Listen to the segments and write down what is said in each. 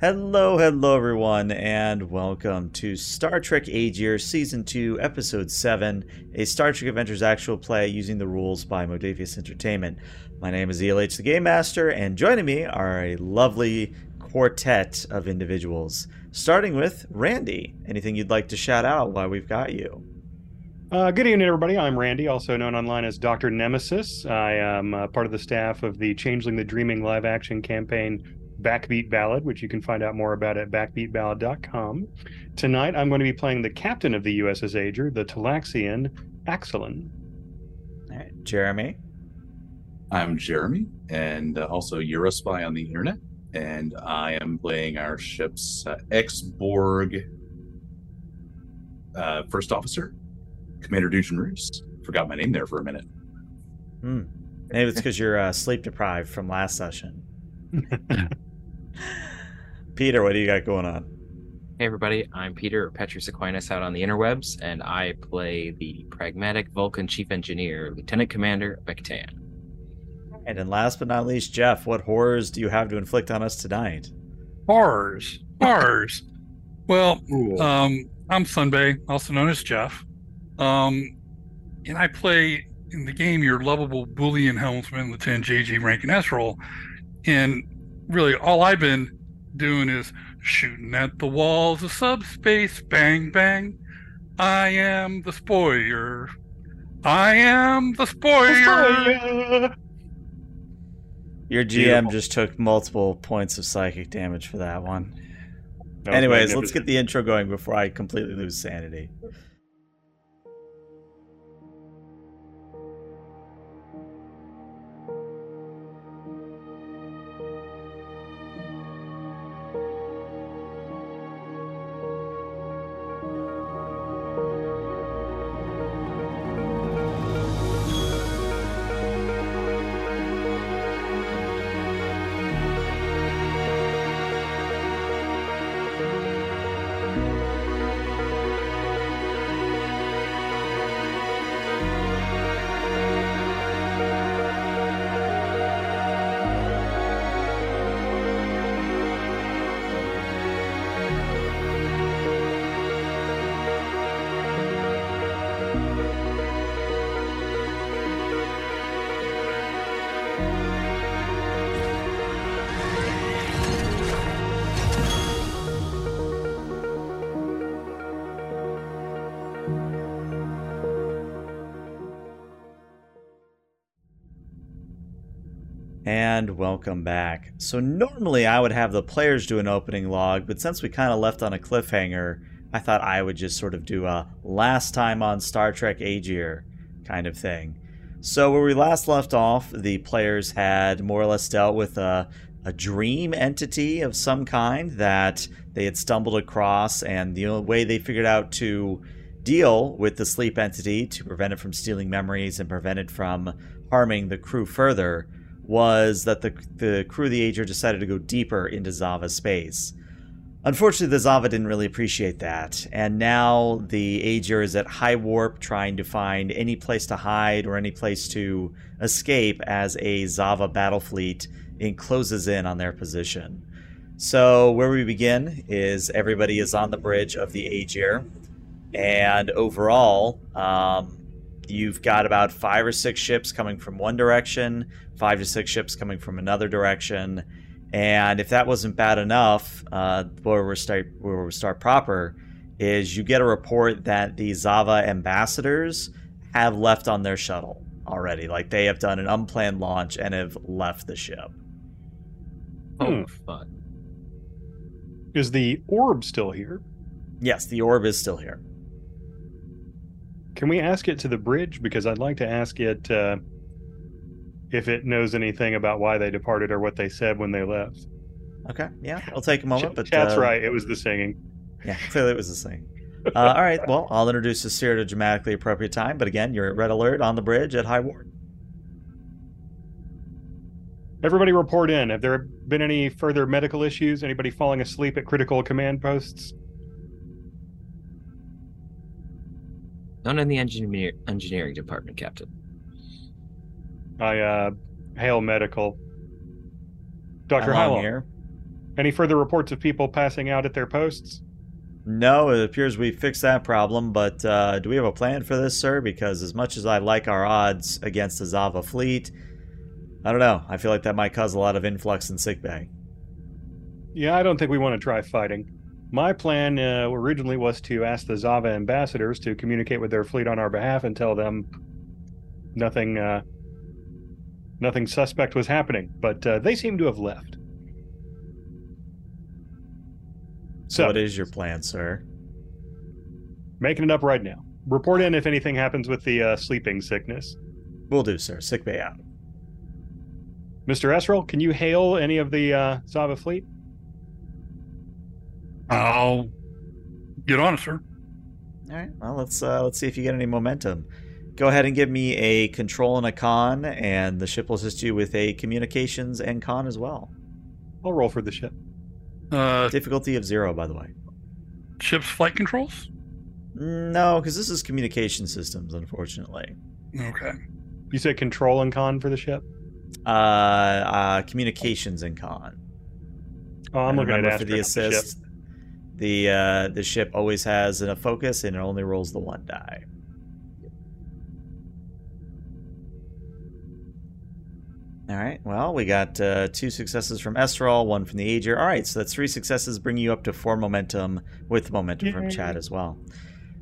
Hello, hello, everyone, and welcome to Star Trek Agir Season 2, Episode 7, a Star Trek Adventures actual play using the rules by Modiphius Entertainment. My name is ELH the Game Master, and joining me are a lovely quartet of individuals. Starting with Randy. Anything you'd like to shout out while we've got you? Uh, good evening, everybody. I'm Randy, also known online as Dr. Nemesis. I am uh, part of the staff of the Changeling the Dreaming live action campaign Backbeat Ballad, which you can find out more about at backbeatballad.com. Tonight, I'm going to be playing the captain of the USS Agir, the Talaxian Axelin. All right, Jeremy. I'm Jeremy, and uh, also Eurospy on the internet, and I am playing our ship's uh, ex-Borg uh, first officer, Commander Dujan Roos. Forgot my name there for a minute. Hmm. Maybe it's because you're uh, sleep deprived from last session. Peter, what do you got going on? Hey everybody, I'm Peter Petrus Aquinas out on the interwebs, and I play the pragmatic Vulcan chief engineer, Lieutenant Commander Bektan. And then last but not least, Jeff, what horrors do you have to inflict on us tonight? Horrors. Horrors. well, um, I'm Sunbay, also known as Jeff. Um, and I play in the game your lovable Bolian helmsman, Lieutenant JG Rankin S role. And really, all I've been doing is shooting at the walls of subspace, bang, bang. I am the spoiler. I am the spoiler. Your GM Beautiful. just took multiple points of psychic damage for that one. That Anyways, let's get the intro going before I completely lose sanity. And welcome back. So normally I would have the players do an opening log, but since we kind of left on a cliffhanger, I thought I would just sort of do a last time on Star Trek Agir kind of thing. So where we last left off, the players had more or less dealt with a, a dream entity of some kind that they had stumbled across, and the only way they figured out to deal with the sleep entity to prevent it from stealing memories and prevent it from harming the crew further was that the the crew of the Agir decided to go deeper into Xava space. Unfortunately, the Xava didn't really appreciate that, and now the Agir is at high warp trying to find any place to hide or any place to escape as a Xava battle fleet encloses in on their position. So, where we begin is everybody is on the bridge of the Agir, and overall, um, you've got about five or six ships coming from one direction, five to six ships coming from another direction. And if that wasn't bad enough, uh, where we start where we start proper is you get a report that the Xava ambassadors have left on their shuttle already. Like they have done an unplanned launch and have left the ship. Oh, Hmm. fun. Is the orb still here? Yes, the orb is still here. Can we ask it to the bridge? Because I'd like to ask it uh, if it knows anything about why they departed or what they said when they left. Okay, yeah, I'll take a moment, Ch- but that's uh, right. It was the singing. Yeah, clearly it was the same. Uh, all right, well, I'll introduce the Seer at a dramatically appropriate time, but again, you're at red alert on the bridge at high warp. Everybody report in. Have there been any further medical issues? Anybody falling asleep at critical command posts? None in the engineer engineering department, Captain. I uh, hail medical. Doctor I'm on Hylon. here. Any further reports of people passing out at their posts? No, it appears we fixed that problem, but uh, do we have a plan for this, sir? Because as much as I like our odds against the Xava fleet, I don't know. I feel like that might cause a lot of influx in sickbay. Yeah, I don't think we want to try fighting. My plan uh, originally was to ask the Xava ambassadors to communicate with their fleet on our behalf and tell them nothing, uh, nothing suspect was happening. But uh, they seem to have left. So, what is your plan, sir? Making it up right now. Report in if anything happens with the uh, sleeping sickness. Will do, sir. Sick bay out. Mr. Esrel, can you hail any of the uh, Xava fleet? I'll get on it, sir. All right. Well, let's uh, let's see if you get any momentum. Go ahead and give me a control and a con, and the ship will assist you with a communications and con as well. I'll roll for the ship. Uh, Difficulty of zero, by the way. ship's flight controls? No, because this is communication systems, unfortunately. Okay. You said control and con for the ship? Uh, uh communications and con. Oh, I'm And looking at remember for the not the ship. assist. The uh, the ship always has a focus and it only rolls the one die. All right. Well, we got uh, two successes from Esrol, one from the Agir. All right, so that's three successes, bringing you up to four momentum with momentum from. Chad as well.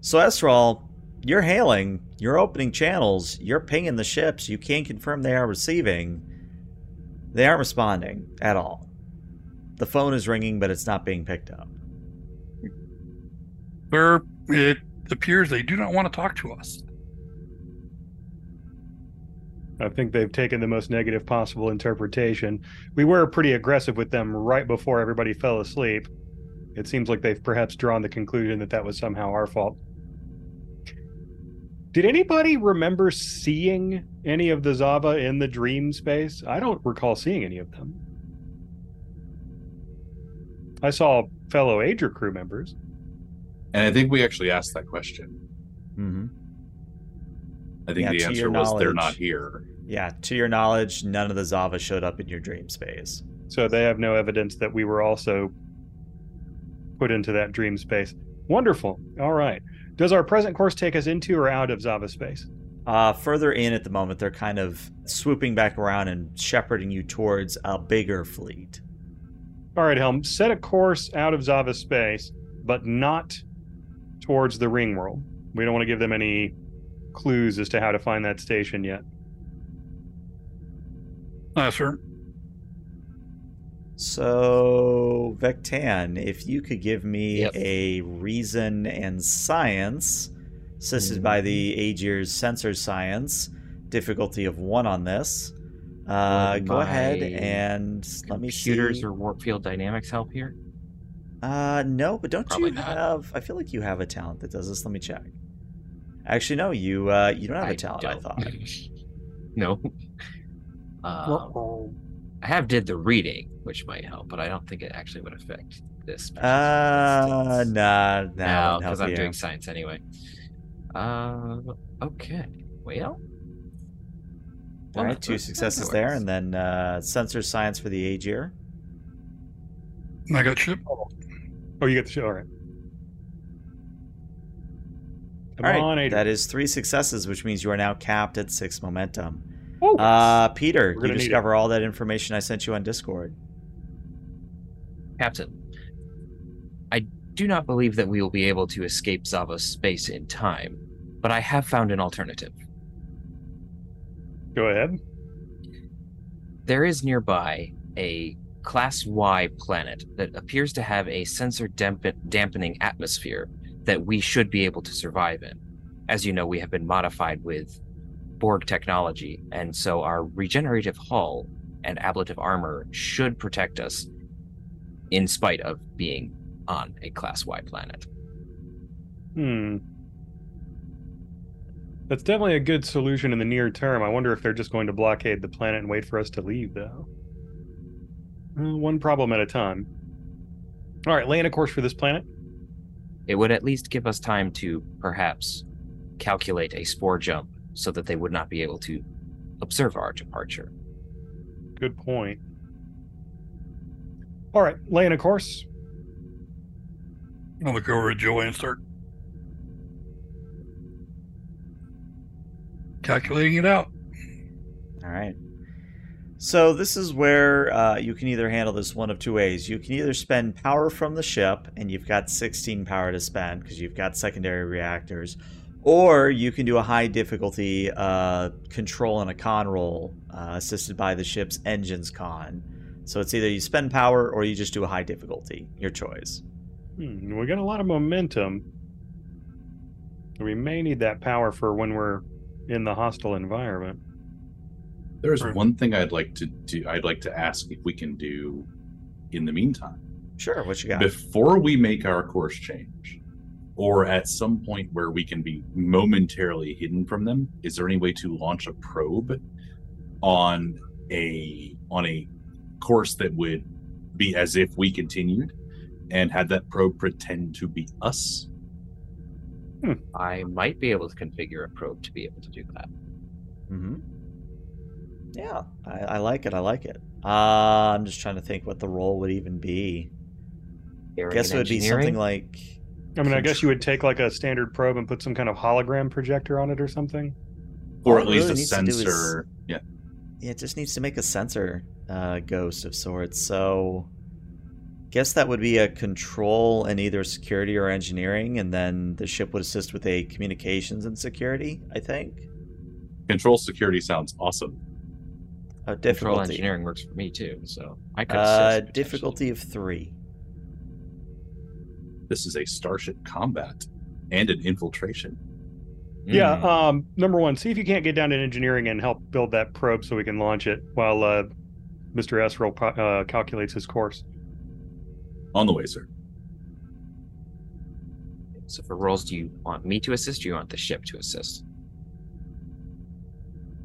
So Esrol, you're hailing, you're opening channels, you're pinging the ships. You can confirm they are receiving. They aren't responding at all. The phone is ringing, but it's not being picked up. Sir, it appears they do not want to talk to us. I think they've taken the most negative possible interpretation. We were pretty aggressive with them right before everybody fell asleep. It seems like they've perhaps drawn the conclusion that that was somehow our fault. Did anybody remember seeing any of the Xava in the dream space? I don't recall seeing any of them. I saw fellow Agir crew members. And I think we actually asked that question. Mm-hmm. I think Yeah, the answer was they're not here. Yeah, to your knowledge, none of the Xava showed up in your dream space. So they have no evidence that we were also put into that dream space. Wonderful. All right. Does our present course take us into or out of Xava space? Uh, further in at the moment, they're kind of swooping back around and shepherding you towards a bigger fleet. All right, Helm, set a course out of Xava space, but not towards the ring world. We don't want to give them any clues as to how to find that station yet. Uh, sir. So, Vectan, if you could give me Yep. a reason and science, assisted by the Agir's sensor science, difficulty of one on this. Uh, go ahead and let me see. Computers or warp field dynamics help here? Uh, no, but don't Probably you not. have? I feel like you have a talent that does this. Let me check. Actually, no, you uh, you don't have a talent. I don't. thought. no. Um, I have did the reading, which might help, but I don't think it actually would affect this. Uh, nah, no, nah, because no, I'm doing science anyway. Uh, okay. Well, All well, right, two successes there, and then uh, sensor science for the Agir. I got ship. Oh, you get the show. All right. Come All right, on, Adrian. that is three successes, which means you are now capped at six momentum. Woo! Uh, Peter, you gonna need it. discover all that information I sent you on Discord. Captain, I do not believe that we will be able to escape Xava's space in time, but I have found an alternative. Go ahead. There is nearby a Class Y planet that appears to have a sensor dampen- dampening atmosphere that we should be able to survive in. As you know, we have been modified with Borg technology, and so our regenerative hull and ablative armor should protect us in spite of being on a Class Y planet. Hmm. That's definitely a good solution in the near term. I wonder if they're just going to blockade the planet and wait for us to leave, though. Uh, one problem at a time. All right, laying a course for this planet. It would at least give us time to perhaps calculate a spore jump so that they would not be able to observe our departure. Good point. All right, laying a course. I'll look over at Joy and start calculating it out. All right. So this is where uh, you can either handle this one of two ways. You can either spend power from the ship, and you've got 16 power to spend because you've got secondary reactors, or you can do a high difficulty uh, control and a con roll uh, assisted by the ship's engines con. So it's either you spend power or you just do a high difficulty. Your choice. Hmm, we got a lot of momentum. We may need that power for when we're in the hostile environment. There's Sure. one thing I'd like to do. I'd like to ask if we can do in the meantime. Sure. What you got? Before we make our course change, or at some point where we can be momentarily hidden from them, is there any way to launch a probe on a on a course that would be as if we continued and had that probe pretend to be us? I might be able to configure a probe to be able to do that. hmm Yeah, I, I like it. I like it. Uh, I'm just trying to think what the role would even be. I guess it would be something like. I mean, I guess you would take like a standard probe and put some kind of hologram projector on it or something. Or at least really a needs to do is- sensor. Yeah. Yeah, it just needs to make a sensor uh, ghost of sorts. So, guess that would be a control in either security or engineering, and then the ship would assist with a communications and security. I think. Control security sounds awesome. Control difficulty. engineering works for me too, so I could. Uh, assist difficulty of three. This is a starship combat and an infiltration. Yeah. Mm. Um, number one, see if you can't get down to engineering and help build that probe so we can launch it while uh, Mr. Esrel pro- uh, calculates his course. On the way, sir. So for roles, do you want me to assist? Or do you want the ship to assist?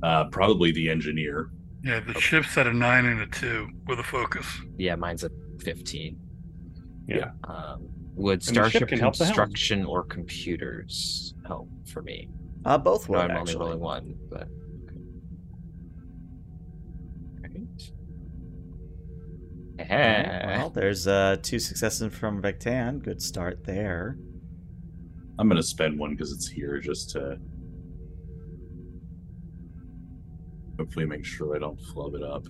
Uh, probably the engineer. Yeah, the ship's at a nine and a two with a focus. Yeah, mine's a fifteen. Yeah. Um, would starship can help the helm. construction or computers help for me? Uh, both would. No, I'm actually. only rolling one, but. Okay. Alright, well, there's uh, two successes from Vectan. Good start there. I'm going to spend one because it's here just to hopefully make sure I don't flub it up.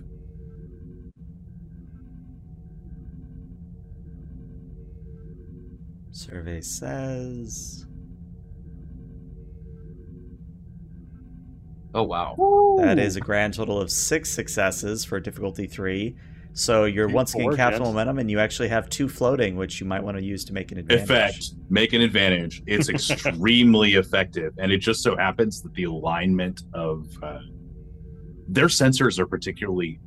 Survey says Oh wow. that is a grand total of six successes for difficulty three. So you're Three, once again four, capital momentum, and you actually have two floating, which you might want to use to make an advantage. Effect, make an advantage. It's extremely effective, and it just so happens that the alignment of uh, their sensors are particularly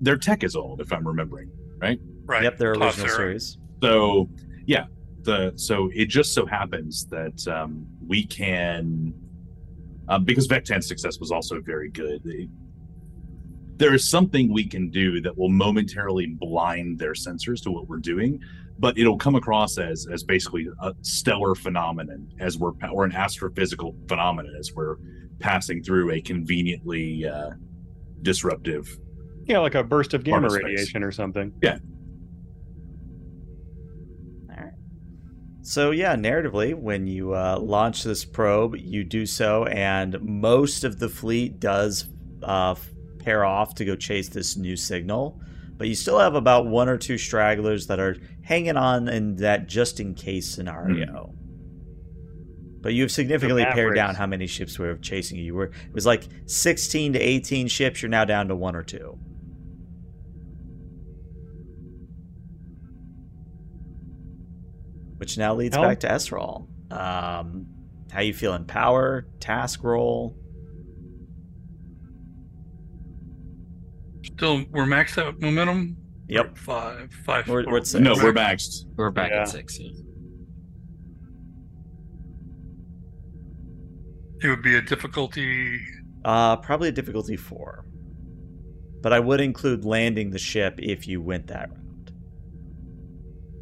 their tech is old, if I'm remembering. Right. Right. Yep, their original TOS series. So yeah, the so it just so happens that um, we can um, because Vectan's success was also very good. they- there is something we can do that will momentarily blind their sensors to what we're doing, but it'll come across as as basically a stellar phenomenon as we're or an astrophysical phenomenon as we're passing through a conveniently uh, disruptive. Yeah, like a burst of gamma Part of space. radiation or something. Yeah. Alright. So yeah, narratively, when you uh, launch this probe, you do so, and most of the fleet does uh, pair off to go chase this new signal. But you still have about one or two stragglers that are hanging on in that just in case scenario. But you've significantly pared down how many ships were chasing you. You were it was like 16 to 18 ships. You're now down to one or two. Which now leads Helm? back to Esrol. Um, how you feeling? Power, task roll. Still, we're maxed out momentum. Yep. Five, five. We're- four. we're at six. No, we're maxed. We're back Yeah. at six. yeah. It would be a difficulty. Uh, probably a difficulty four. But I would include landing the ship if you went that route.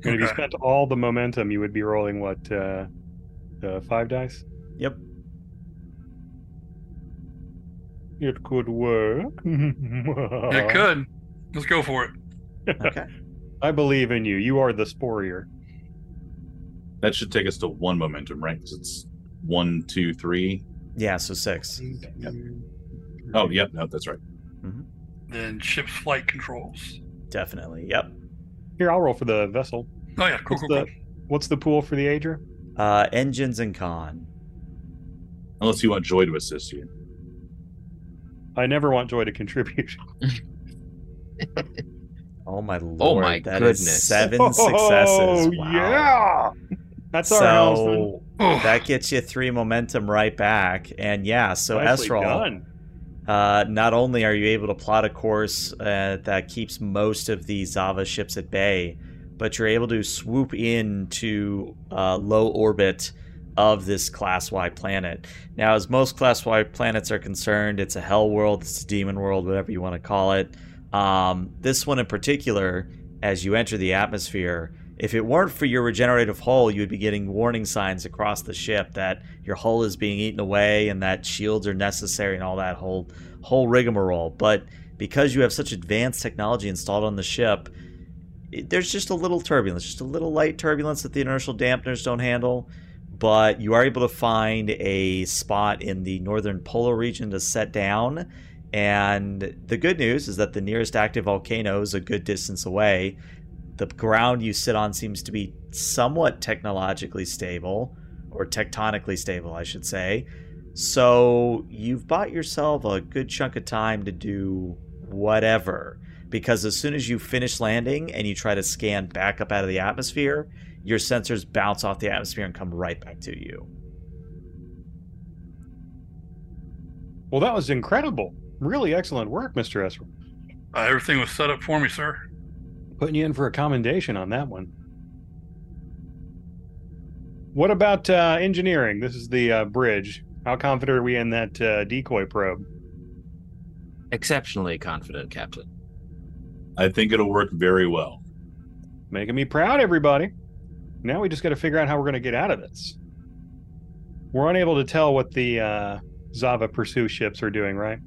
And if you spent all the momentum, you would be rolling what? Uh, uh, five dice? Yep. It could work. It could. Let's go for it. Okay. I believe in you. You are the Sporier. That should take us to one momentum, right? 'Cause it's one, two, three. Yeah, so six. Yep. Oh, yep, no, that's right. Then ship's flight controls. Definitely. Yep. Here, I'll roll for the vessel. Oh yeah, cool, What's cool, the cool. What's the pool for the Agir? Uh, engines and con. Unless you want Joy to assist you. I never want Joy to contribute. Oh my lord! Oh my that is goodness. seven successes. Wow. yeah, that's our. So Oh, that gets you three momentum right back, and yeah. So Nicely Esrol. Uh, not only are you able to plot a course uh, that keeps most of the Xava ships at bay, but you're able to swoop into uh, low orbit of this class Y planet. Now, as most class Y planets are concerned, it's a hell world, it's a demon world, whatever you want to call it. Um, this one in particular, as you enter the atmosphere, if it weren't for your regenerative hull, you would be getting warning signs across the ship that your hull is being eaten away and that shields are necessary and all that whole whole rigmarole. But because you have such advanced technology installed on the ship, it, there's just a little turbulence, just a little light turbulence that the inertial dampeners don't handle. But you are able to find a spot in the northern polar region to set down. And the good news is that the nearest active volcano is a good distance away the ground you sit on seems to be somewhat technologically stable or tectonically stable i should say so you've bought yourself a good chunk of time to do whatever because as soon as you finish landing and you try to scan back up out of the atmosphere your sensors bounce off the atmosphere and come right back to you Well, that was incredible. Really excellent work, Mr. Esrol. uh, everything was set up for me, sir. Putting you in for a commendation on that one. What about uh, engineering? This is the uh, bridge. How confident are we in that uh, decoy probe? Exceptionally confident, Captain. I think it'll work very well. Making me proud, everybody. Now we just got to figure out how we're going to get out of this. We're unable to tell what the uh, Xava Pursue ships are doing, right?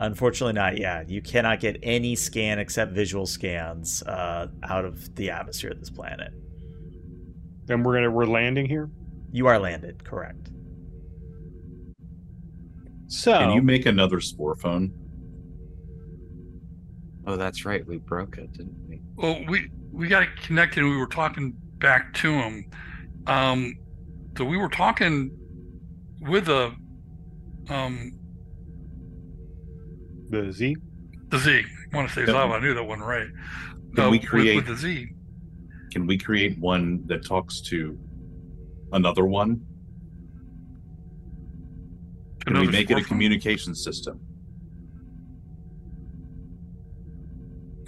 Unfortunately not yet you cannot get any scan except visual scans uh, out of the atmosphere of this planet And we're gonna we're landing here. you are landed correct So Can you make another spore phone? Oh, that's right. We broke it, didn't we? Well, we we got connected. and We were talking back to him. Um, so we were talking with a um the Z. the Z. I want to say Yep. Xava. I knew that wasn't right. Can Uh, we create- with, the Z? Can we create one that talks to another one? Can we make it a spore phone? communication system?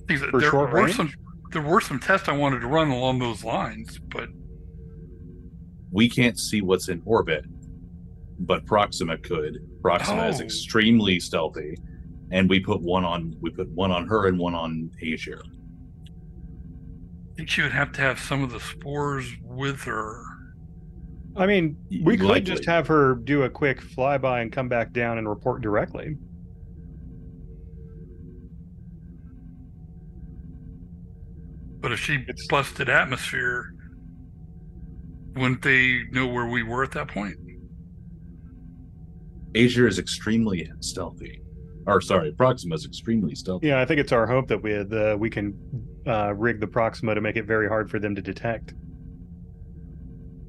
For there short were range? some there were some tests I wanted to run along those lines, but We can't see what's in orbit, but Proxima could. Proxima is Oh. extremely stealthy, and we put one on we put one on her and one on Asia. I think she would have to have some of the spores with her. I mean, we could Likely. just have her do a quick flyby and come back down and report directly. But if she It's- busted atmosphere, wouldn't they know where we were at that point? Asia is extremely stealthy. Or sorry, Proxima is extremely stealthy. Yeah, I think it's our hope that we uh, we can uh, rig the Proxima to make it very hard for them to detect.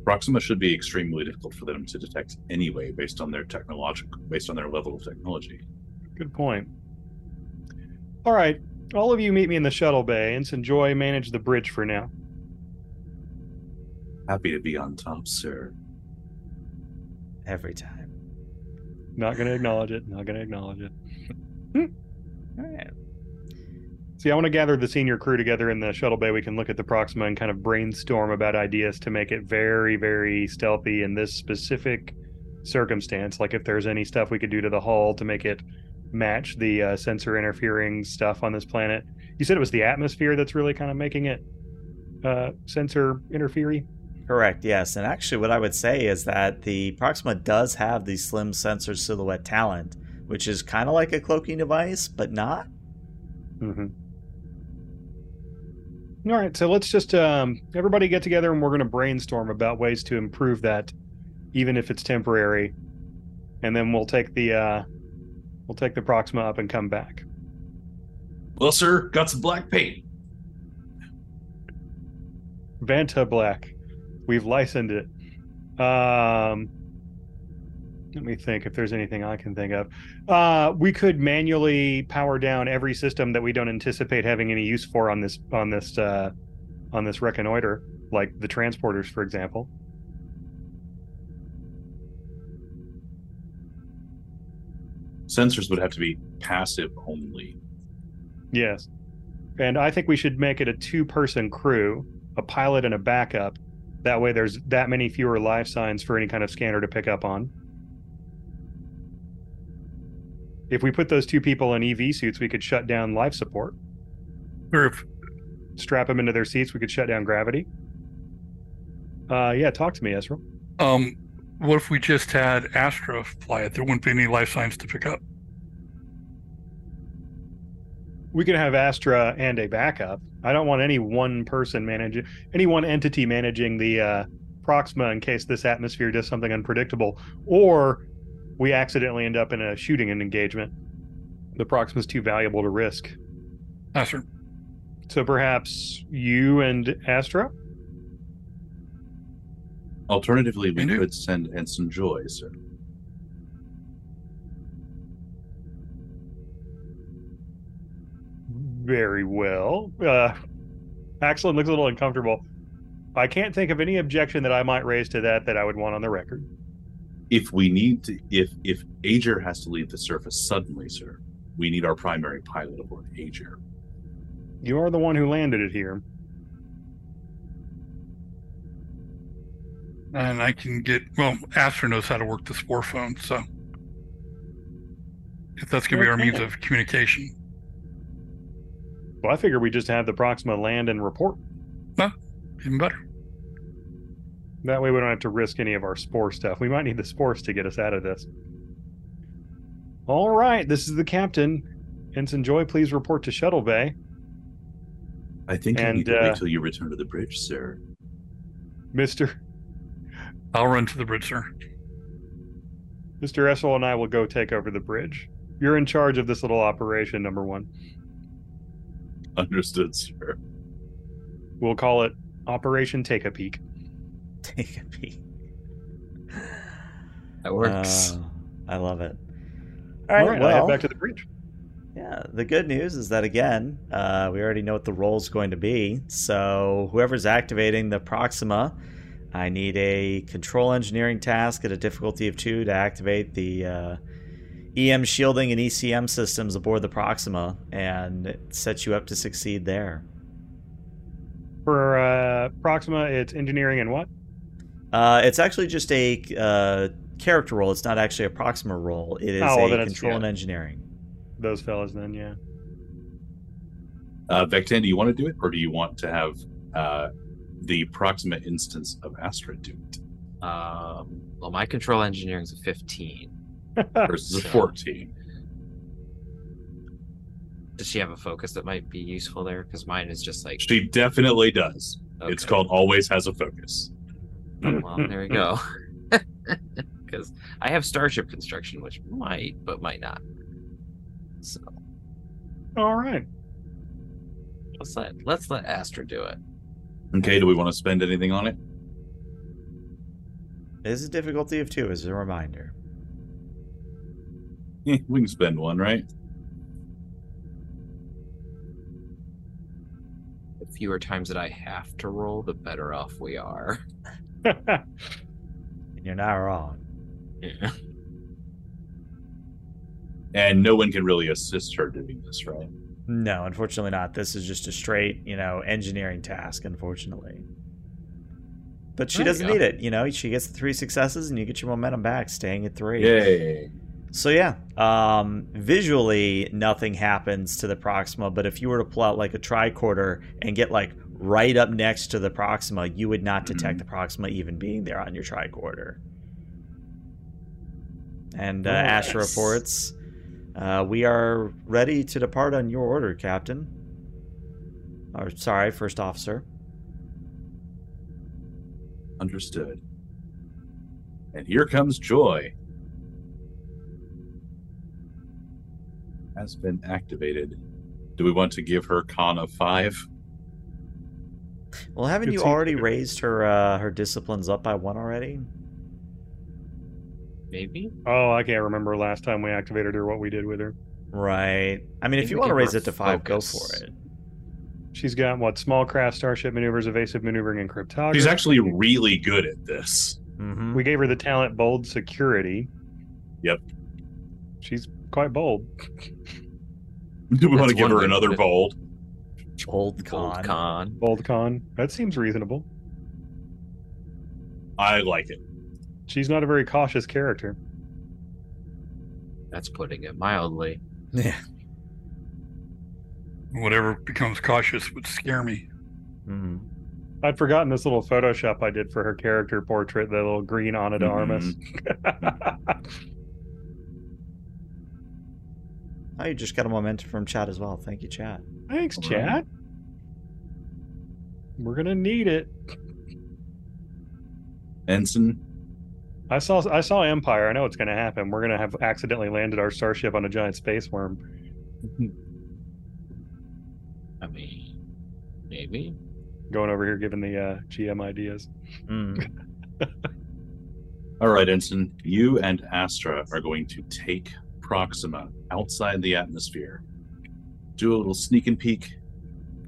Proxima should be extremely difficult for them to detect anyway, based on their technological, based on their level of technology. Good point. All right, all of you meet me in the shuttle bay. Ensign Joy manage the bridge for now. Happy to be on top, sir. every time Not going to acknowledge it. Not going to acknowledge it. All right See, I want to gather the senior crew together in the shuttle bay. We can look at the Proxima and kind of brainstorm about ideas to make it very, very stealthy in this specific circumstance. Like if there's any stuff we could do to the hull to make it match the uh, sensor interfering stuff on this planet. You said it was the atmosphere that's really kind of making it uh, sensor interfere. Correct, yes. And actually, what I would say is that the Proxima does have the slim sensor silhouette talent, which is kind of like a cloaking device, but not. Mm-hmm. All right, so let's just um, everybody get together and we're going to brainstorm about ways to improve that, even if it's temporary, and then we'll take the uh, we'll take the Proxima up and come back. Well, sir, got some black paint. Vanta Black, we've licensed it. Um, let me think if there's anything I can think of. Uh, we could manually power down every system that we don't anticipate having any use for on this on this uh, on this reconnoiter, like the transporters, for example. Sensors would have to be passive only. Yes, and I think we should make it a two-person crew, a pilot and a backup. That way, there's that many fewer life signs for any kind of scanner to pick up on. If we put those two people in EV suits, we could shut down life support. Or if Strap them into their seats, we could shut down gravity. Uh, yeah, talk to me, Ezra. um, what if we just had Astra fly it? There wouldn't be any life signs to pick up. We could have Astra and a backup. I don't want any one person managing, any one entity managing the uh, Proxima in case this atmosphere does something unpredictable, or we accidentally end up in a shooting and engagement. The Proxima's too valuable to risk. Astra. So perhaps you and Astra? Alternatively, we Can could send Ensign Joy, sir. Very well. Uh, Axelin looks a little uncomfortable. I can't think of any objection that I might raise to that that I would want on the record. If we need to, if if Agir has to leave the surface suddenly, sir, we need our primary pilot aboard Agir. You are the one who landed it here. And I can get well, Astra knows how to work the spore phone, so if that's gonna be our means of communication. Well, I figure we just have the Proxima land and report. Even better. That way we don't have to risk any of our spore stuff. We might need the spores to get us out of this. All right, this is the captain. Ensign Joy, please report to Shuttle Bay. I think I And, need to uh, wait till you return to the bridge, sir. Mr. I'll run to the bridge, sir. Mr. Essel and I will go take over the bridge. You're in charge of this little operation, number one. Understood, sir. We'll call it Operation Take a Peek. Take a peek. That works. Oh, I love it. All All right, right, I'll head well, back to the bridge. yeah. The good news is that again, uh, we already know what the role is going to be. So whoever's activating the Proxima, I need a control engineering task at a difficulty of two to activate the uh, EM shielding and ECM systems aboard the Proxima, and it sets you up to succeed there. For uh, Proxima, it's engineering and what? Uh, it's actually just a uh, character role. It's not actually a Proxima role. It is Oh, well, a control yeah. and engineering. Those fellas, then, yeah. Uh, Vectan, do you want to do it, or do you want to have uh, the Proxima instance of Astra do it Um, well, my control engineering is a 15. versus a 14? Does she have a focus that might be useful there? Because mine is just like. She definitely does. It's called Always Has a Focus. Oh, well, there we go. Because I have starship construction, which might, but might not. So All right. let's let let's let Astra do it. Okay, do we want to spend anything on it? It is a difficulty of two, as a reminder. We can spend one, right? The fewer times that I have to roll, the better off we are. And you're not wrong. Yeah. And no one can really assist her doing this, right? No, unfortunately not. This is just a straight, you know, engineering task, unfortunately. But she There doesn't need it. You know, she gets the three successes and you get your momentum back, staying at three. Yay. So yeah, um, visually nothing happens to the Proxima, but if you were to pull out like a tricorder and get like right up next to the Proxima, you would not detect the Proxima even being there on your tricorder. And uh, Astra Nice. reports, uh, we are ready to depart on your order, Captain. Or sorry, first officer. Understood. And here comes Joy. Has been activated. Do we want to give her con of five? Well, haven't Good you already you. raised her uh, her disciplines up by one already? Maybe. Oh, I can't remember last time we activated her, what we did with her. Right. I mean, if you want to raise it to five, go for it. She's got what? Small craft, starship maneuvers, evasive maneuvering, and cryptography. She's actually really good at this. hmm We gave her the talent bold security. Yep. She's quite bold. Do we want to give her another bold? Old con. Old con. Bold con. That seems reasonable. I like it. She's not a very cautious character. That's putting it mildly. Yeah. Whatever becomes cautious would scare me. hmm I'd forgotten this little Photoshop I did for her character portrait, the little green Ana de Armas. Oh, you just got a momentum from chat as well. Thank you, chat. Thanks, All chat. right. We're gonna need it. Ensign, I saw I saw Empire. I know what's gonna happen. We're gonna have accidentally landed our starship on a giant space worm. I mean, maybe. Going over here giving the uh, GM ideas. Mm. All right, Ensign, you and Astra are going to take Proxima outside the atmosphere, do a little sneak and peek,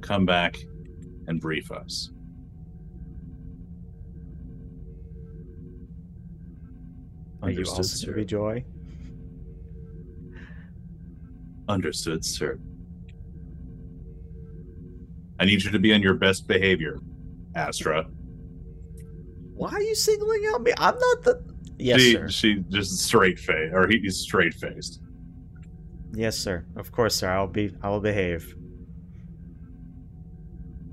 come back, and brief us. Are you also sir. to be joy? Understood, sir. I need you to be on your best behavior, Astra. Why are you singling out me? I'm not the. Yes, she, sir. she just straight face, or he's straight faced. Yes, sir. Of course, sir. I'll be. I will behave.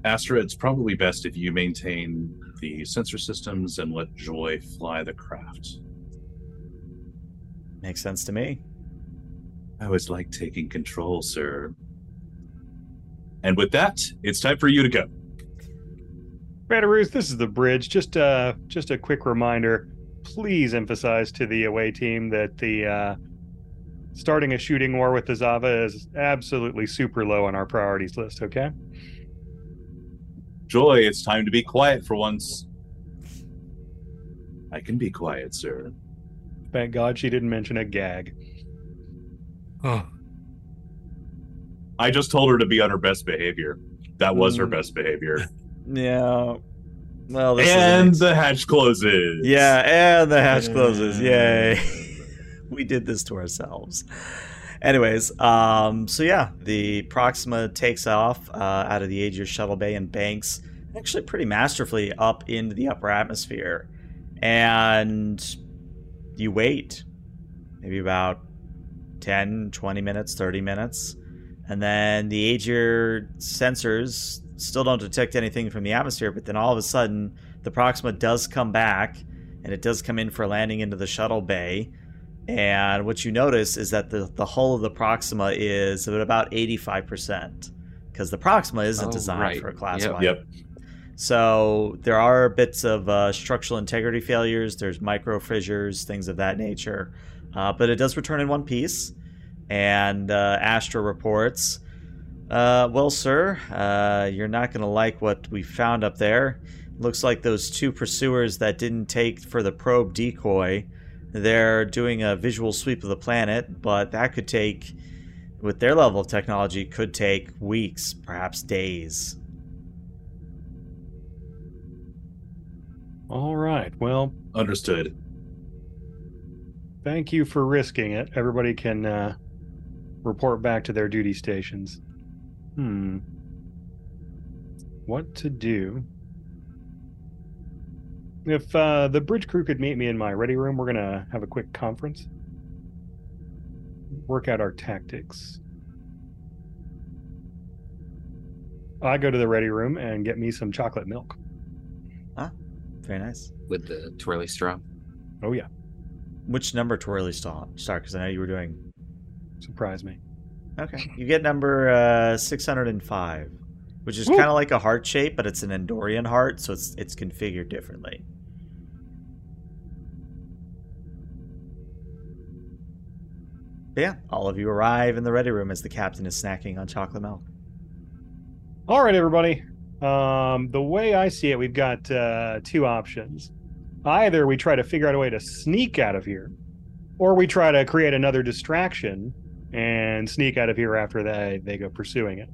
Astra, it's probably best if you maintain the sensor systems and let Joy fly the craft. Makes sense to me. I always like taking control, sir. And with that, it's time for you to go. Radaroos, this is the bridge. Just uh just a quick reminder. Please emphasize to the away team that the uh starting a shooting war with the Xava is absolutely super low on our priorities list, okay? Joy, it's time to be quiet for once. I can be quiet, sir. Thank God she didn't mention a gag. Oh, I just told her to be on her best behavior. That was her Mm. best behavior. Yeah. Well, this and is the hatch closes. Yeah, and the hatch closes. Yay. we did this to ourselves. Anyways, um, so yeah, the Proxima takes off uh, out of the Agir's shuttle bay and banks actually pretty masterfully up into the upper atmosphere. And you wait maybe about 10, 20 minutes, 30 minutes. And then the Agir sensors still don't detect anything from the atmosphere, but then all of a sudden, the Proxima does come back and it does come in for landing into the shuttle bay. And what you notice is that the, the hull of the Proxima is at about 85%. Because the Proxima isn't Oh, designed right. for a class Yep. Y. Yep. So there are bits of uh, structural integrity failures. There's micro fissures, things of that nature. Uh, but it does return in one piece. And uh, Astra reports, uh, "Well, sir, uh, you're not going to like what we found up there. Looks like those two pursuers that didn't take for the probe decoy. They're doing a visual sweep of the planet, but that could take, with their level of technology, could take weeks, perhaps days." All right. Well, Understood. thank you for risking it. Everybody can uh report back to their duty stations. Hmm. What to do? If uh, the bridge crew could meet me in my ready room, we're gonna have a quick conference. Work out our tactics. I go to the ready room and get me some chocolate milk. Ah, very nice. with the twirly straw. Oh yeah, Which number twirly straw? Star, because I know you were doing. surprise me. Okay, you get number uh, six hundred and five. which is kind of like a heart shape, but it's an Andorian heart, so it's it's configured differently. Yeah, all of you arrive in the ready room as the captain is snacking on chocolate milk. All right, everybody. Um, the way I see it, we've got uh, two options. Either we try to figure out a way to sneak out of here, or we try to create another distraction and sneak out of here after they, they go pursuing it.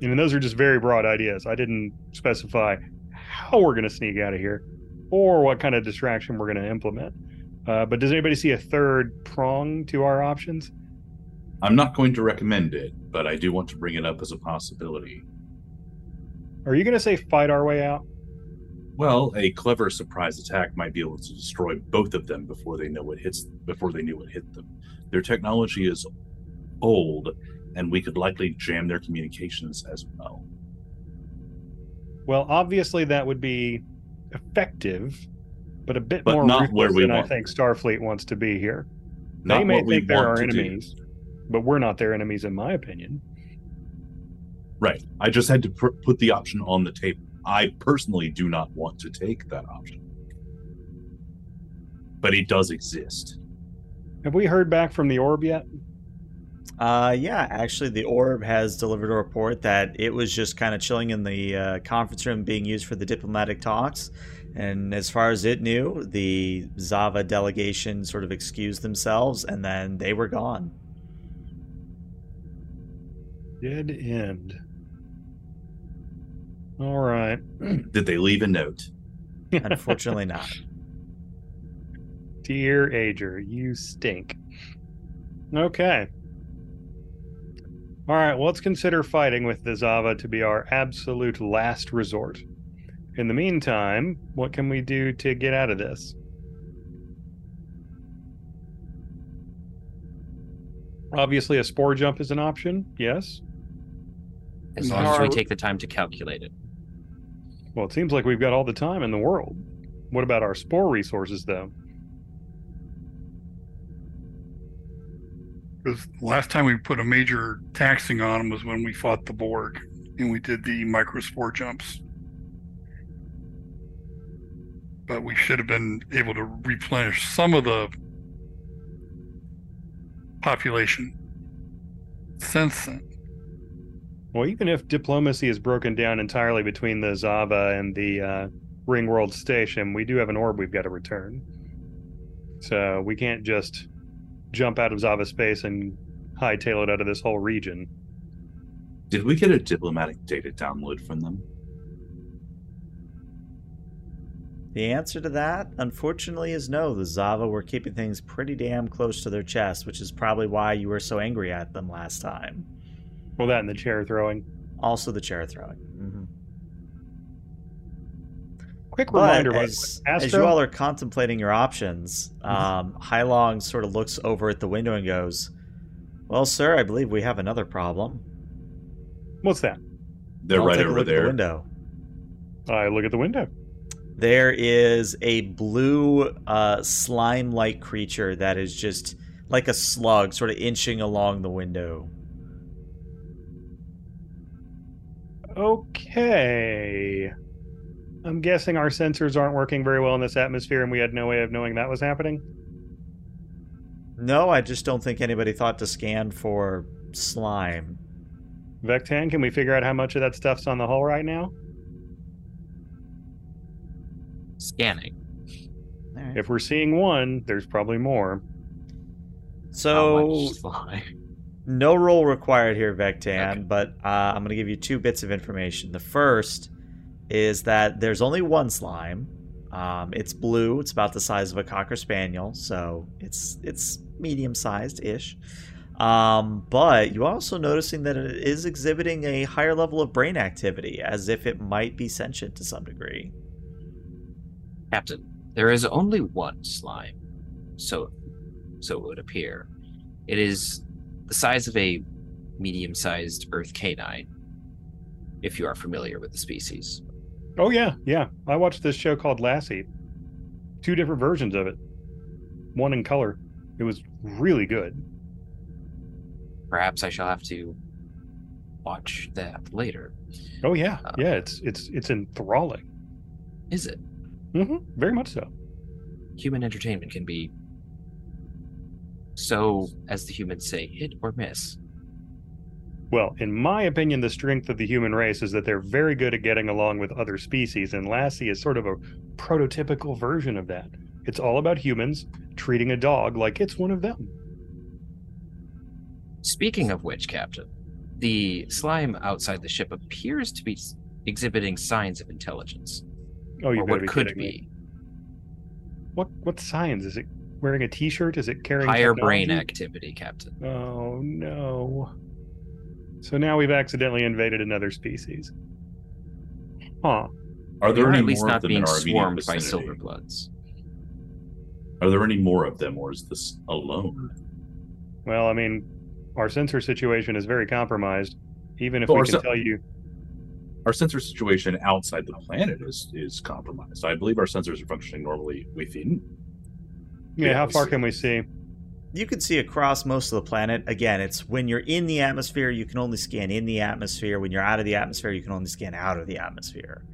Mean, those are just very broad ideas. I didn't specify how we're going to sneak out of here or what kind of distraction we're going to implement. Uh, but does anybody see a third prong to our options? I'm not going to recommend it, but I do want to bring it up as a possibility. Are you going to say fight our way out? Well, a clever surprise attack might be able to destroy both of them before they know what hits before they knew what hit them. Their technology is old, and we could likely jam their communications as well. Well, obviously that would be effective, but a bit But more not ruthless where we than I think Starfleet wants to be here. Not they may think they're our to do. enemies, but we're not their enemies, in my opinion. Right. I just had to pr- put the option on the table. I personally do not want to take that option, but it does exist. Have we heard back from the orb yet? Uh, yeah, actually, the orb has delivered a report that it was just kind of chilling in the uh, conference room being used for the diplomatic talks. And as far as it knew, the Xava delegation sort of excused themselves and then they were gone. Dead end. All right. Did they leave a note? Unfortunately, not. Dear Agir, you stink. Okay. All right, well, let's consider fighting with the Xava to be our absolute last resort. In the meantime, what can we do to get out of this? Obviously, a spore jump is an option. Yes. As long as we take the time to calculate it. Well, it seems like we've got all the time in the world. What about our spore resources, though? Because last time we put a major taxing on them was when we fought the Borg and we did the microspore jumps. But we should have been able to replenish some of the population since then. Well, even if diplomacy is broken down entirely between the Xava and the uh, Ring World Station, we do have an orb we've got to return. So we can't just jump out of Xava space and hightail it out of this whole region. Did we get a diplomatic data download from them? The answer to that, unfortunately, is no. The Xava were keeping things pretty damn close to their chest, which is probably why you were so angry at them last time. Well, that and the chair throwing. Also, the chair throwing. hmm Quick But reminder, as, way, as you all are contemplating your options, um, Hailong sort of looks over at the window and goes, "Well, sir, I believe we have another problem." what's that? They're I'll right take a over look At the there. window. I look at the window. There is a blue uh, slime-like creature that is just like a slug, sort of inching along the window. Okay. I'm guessing our sensors aren't working very well in this atmosphere, and we had no way of knowing that was happening. No, I just don't think anybody thought to scan for slime. Vectan, can we figure out how much of that stuff's on the hull right now? Scanning. All right. If we're seeing one, there's probably more. So? No roll required here, Vectan, Okay. but uh, I'm going to give you two bits of information. The first is that there's only one slime. Um, it's blue. It's about the size of a cocker spaniel, so it's it's medium sized ish. Um, but you're also noticing that it is exhibiting a higher level of brain activity, as if it might be sentient to some degree. Captain, there is only one slime. So so it would appear. It is the size of a medium-sized earth canine. If you are familiar with the species. Oh yeah, yeah. I watched this show called Lassie. Two different versions of it. One in color. It was really good. Perhaps I shall have to watch that later. Oh yeah, Uh, yeah. It's it's it's enthralling. Is it? Hmm Very much so. Human entertainment can be so, as the humans say, hit or miss. Well, in my opinion, the strength of the human race is that they're very good at getting along with other species, and Lassie is sort of a prototypical version of that. It's all about humans treating a dog like it's one of them. Speaking of which, Captain, the slime outside the ship appears to be exhibiting signs of intelligence, Oh, you or what be could kidding me. be What what signs? Is it wearing a T-shirt? Is it carrying higher brain activity, Captain. Oh no! So now we've accidentally invaded another species. Huh? Are there any at least more of not them being in our immediate swarmed by vicinity? silverbloods. Are there any more of them, or is this alone? Well, I mean, our sensor situation is very compromised. Even if Well, we can sen- tell you, Our sensor situation outside the planet is is compromised. I believe our sensors are functioning normally within. yeah, Yeah, how far see. can we see? You can see across most of the planet. Again, it's when you're in the atmosphere, you can only scan in the atmosphere. When you're out of the atmosphere, you can only scan out of the atmosphere.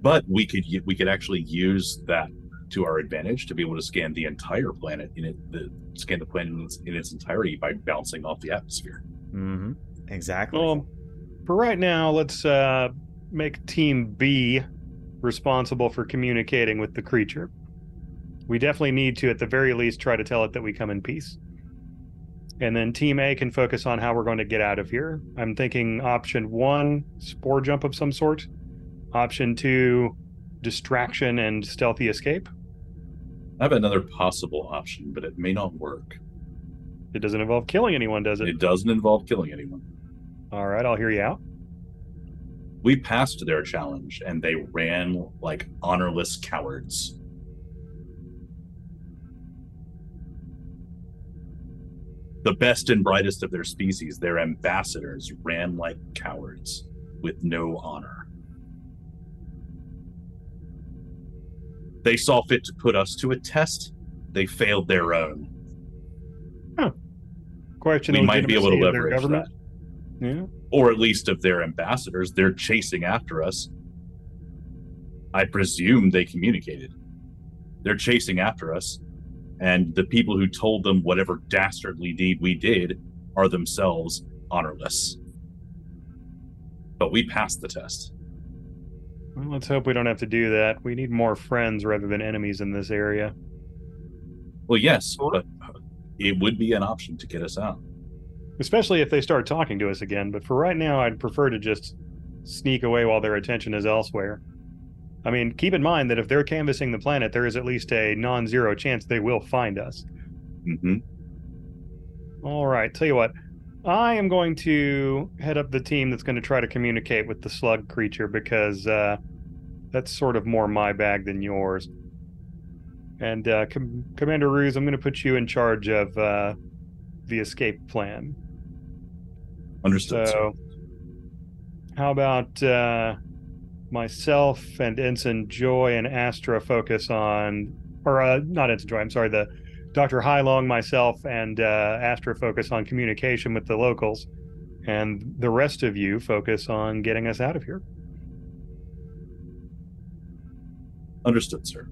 But we could we could actually use that to our advantage to be able to scan the entire planet in it, the scan the planet in its, in its entirety by bouncing off the atmosphere. Mm-hmm. Exactly. Well, for right now, let's uh, make Team B responsible for communicating with the creature. We definitely need to, at the very least, try to tell it that we come in peace. And then Team A can focus on how we're going to get out of here. I'm thinking option one, spore jump of some sort. Option two, distraction and stealthy escape. I have another possible option, but it may not work. It doesn't involve killing anyone, does it? It doesn't involve killing anyone. All right, I'll hear you out. We passed their challenge and they ran like honorless cowards. The best and brightest of their species, their ambassadors, ran like cowards with no honor. They saw fit to put us to a test. They failed their own. Question we might be able to leverage that. Yeah. Or at least of their ambassadors. They're chasing after us. I presume they communicated. They're chasing after us, and the people who told them whatever dastardly deed we did are themselves honorless. But we passed the test. Well, let's hope we don't have to do that. We need more friends rather than enemies in this area. Well, yes, but it would be an option to get us out. Especially if they start talking to us again. But for right now, I'd prefer to just sneak away while their attention is elsewhere. I mean, keep in mind that if they're canvassing the planet, there is at least a non zero chance they will find us. hmm All right, tell you what. I am going to head up the team that's going to try to communicate with the slug creature because uh, that's sort of more my bag than yours. And uh, Com- Commander Ruse, I'm going to put you in charge of uh, the escape plan. Understood. So, how about uh, myself and Ensign Joy and Astra focus on, or uh, not Ensign Joy, I'm sorry, the Dr. Hylong, myself, and uh, Astra focus on communication with the locals, and the rest of you focus on getting us out of here. Understood, sir.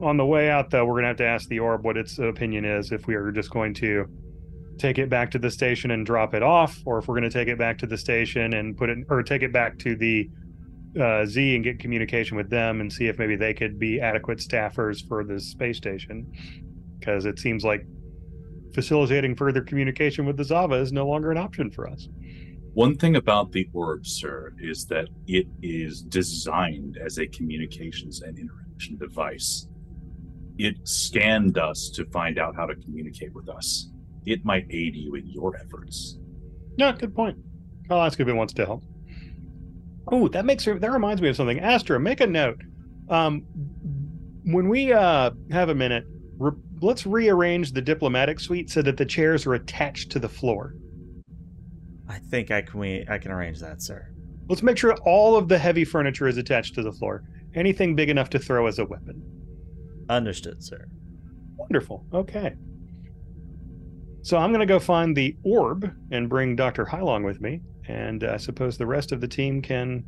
On the way out, though, we're going to have to ask the orb what its opinion is if we are just going to take it back to the station and drop it off, or if we're going to take it back to the station and put it, or take it back to the uh, Z and get communication with them and see if maybe they could be adequate staffers for the space station. Because it seems like facilitating further communication with the Xava is no longer an option for us. One thing about the orb, sir, is that it is designed as a communications and interaction device. It scanned us to find out how to communicate with us. It might aid you in your efforts. Yeah, good point. I'll ask if it wants to help. Oh, that makes that reminds me of something. Astra, make a note. Um, when we uh, have a minute, re- let's rearrange the diplomatic suite so that the chairs are attached to the floor. I think I can we I can arrange that, sir. Let's make sure all of the heavy furniture is attached to the floor. Anything big enough to throw as a weapon. Understood, sir. Wonderful. Okay. So I'm going to go find the orb and bring Dr. Hylong with me. And I suppose the rest of the team can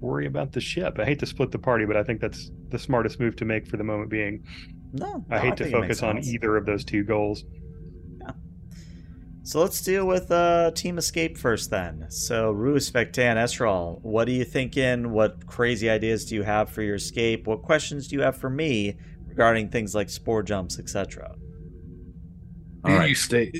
worry about the ship. I hate to split the party, but I think that's the smartest move to make for the moment being. No, I no, hate to it makes focus on either of those two goals. So let's deal with uh, Team Escape first then. So, Rus, Vectan, Esral, what are you thinking? What crazy ideas do you have for your escape? What questions do you have for me regarding things like spore jumps, etc.? All You right, use- stay.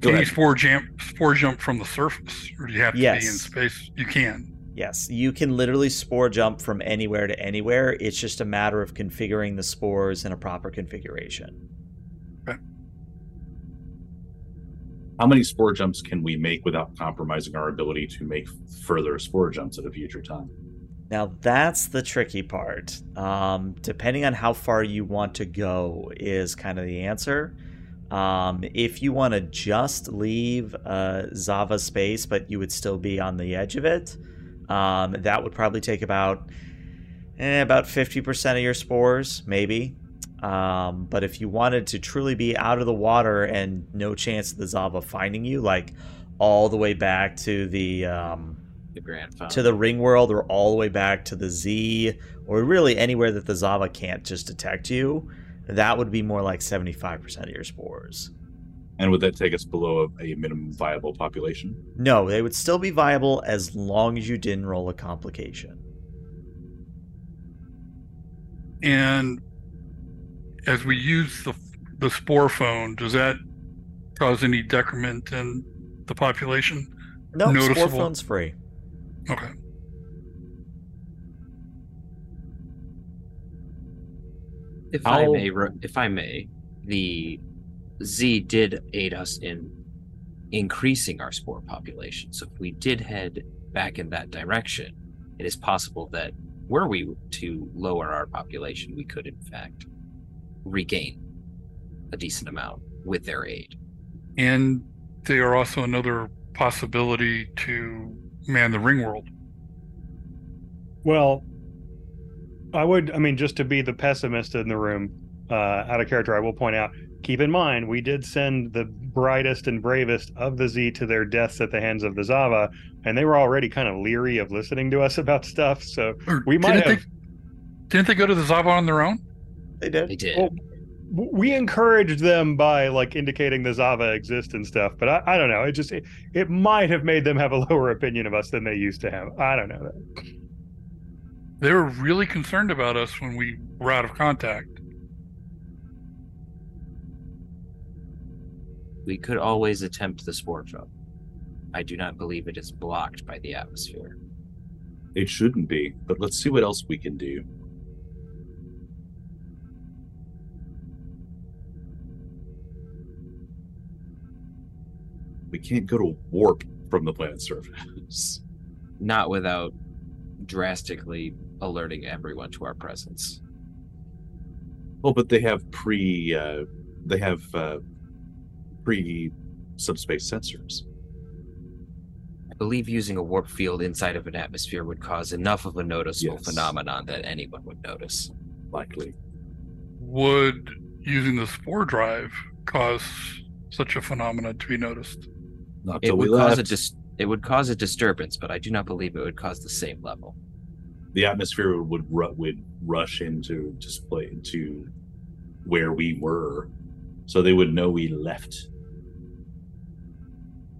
Go Can you spore jump, spore jump from the surface, or do you have to be in space? You can. Yes, you can literally spore jump from anywhere to anywhere. It's just a matter of configuring the spores in a proper configuration. How many spore jumps can we make without compromising our ability to make further spore jumps at a future time? Now that's the tricky part. Um, depending on how far you want to go, is kind of the answer. Um, if you want to just leave uh, Xava space, but you would still be on the edge of it, um, that would probably take about eh, about fifty percent of your spores, maybe. Um, but if you wanted to truly be out of the water and no chance of the Xava finding you, like all the way back to the um, The grand final. to the ring world or all the way back to the Z or really anywhere that the Xava can't just detect you, that would be more like 75% of your spores. And would that take us below a, a minimum viable population? No, they would still be viable as long as you didn't roll a complication. And as we use the the spore phone, does that cause any decrement in the population? No, Spore Phone's free. Okay. If I How- may, if I may, the Z did aid us in increasing our spore population. So if we did head back in that direction, it is possible that were we to lower our population, we could in fact regain a decent amount with their aid. And they are also another possibility to man the ring world. Well, I would, I mean, just to be the pessimist in the room, uh, out of character, I will point out keep in mind, we did send the brightest and bravest of the Z to their deaths at the hands of the Xava, and they were already kind of leery of listening to us about stuff. So Or We might didn't have- They, didn't they go to the Xava on their own? They did. They did. Well, we encouraged them by like indicating the Xava exists and stuff, but I, I don't know. It just it, it might have made them have a lower opinion of us than they used to have. I don't know. They were really concerned about us when we were out of contact. we could always attempt the spore jump. I do not believe it is blocked by the atmosphere. It shouldn't be, but let's see what else we can do. We can't go to warp from the planet's surface. Not without drastically alerting everyone to our presence. Well, but they have pre, uh, they have uh, pre subspace sensors. I believe using a warp field inside of an atmosphere would cause enough of a noticeable Yes. phenomenon that anyone would notice. Likely, Would using the spore drive cause such a phenomenon to be noticed? not It till we would cause a left. dis- it would cause a disturbance, but I do not believe it would cause the same level. The atmosphere would ru- would rush into display to where we were, so they would know we left.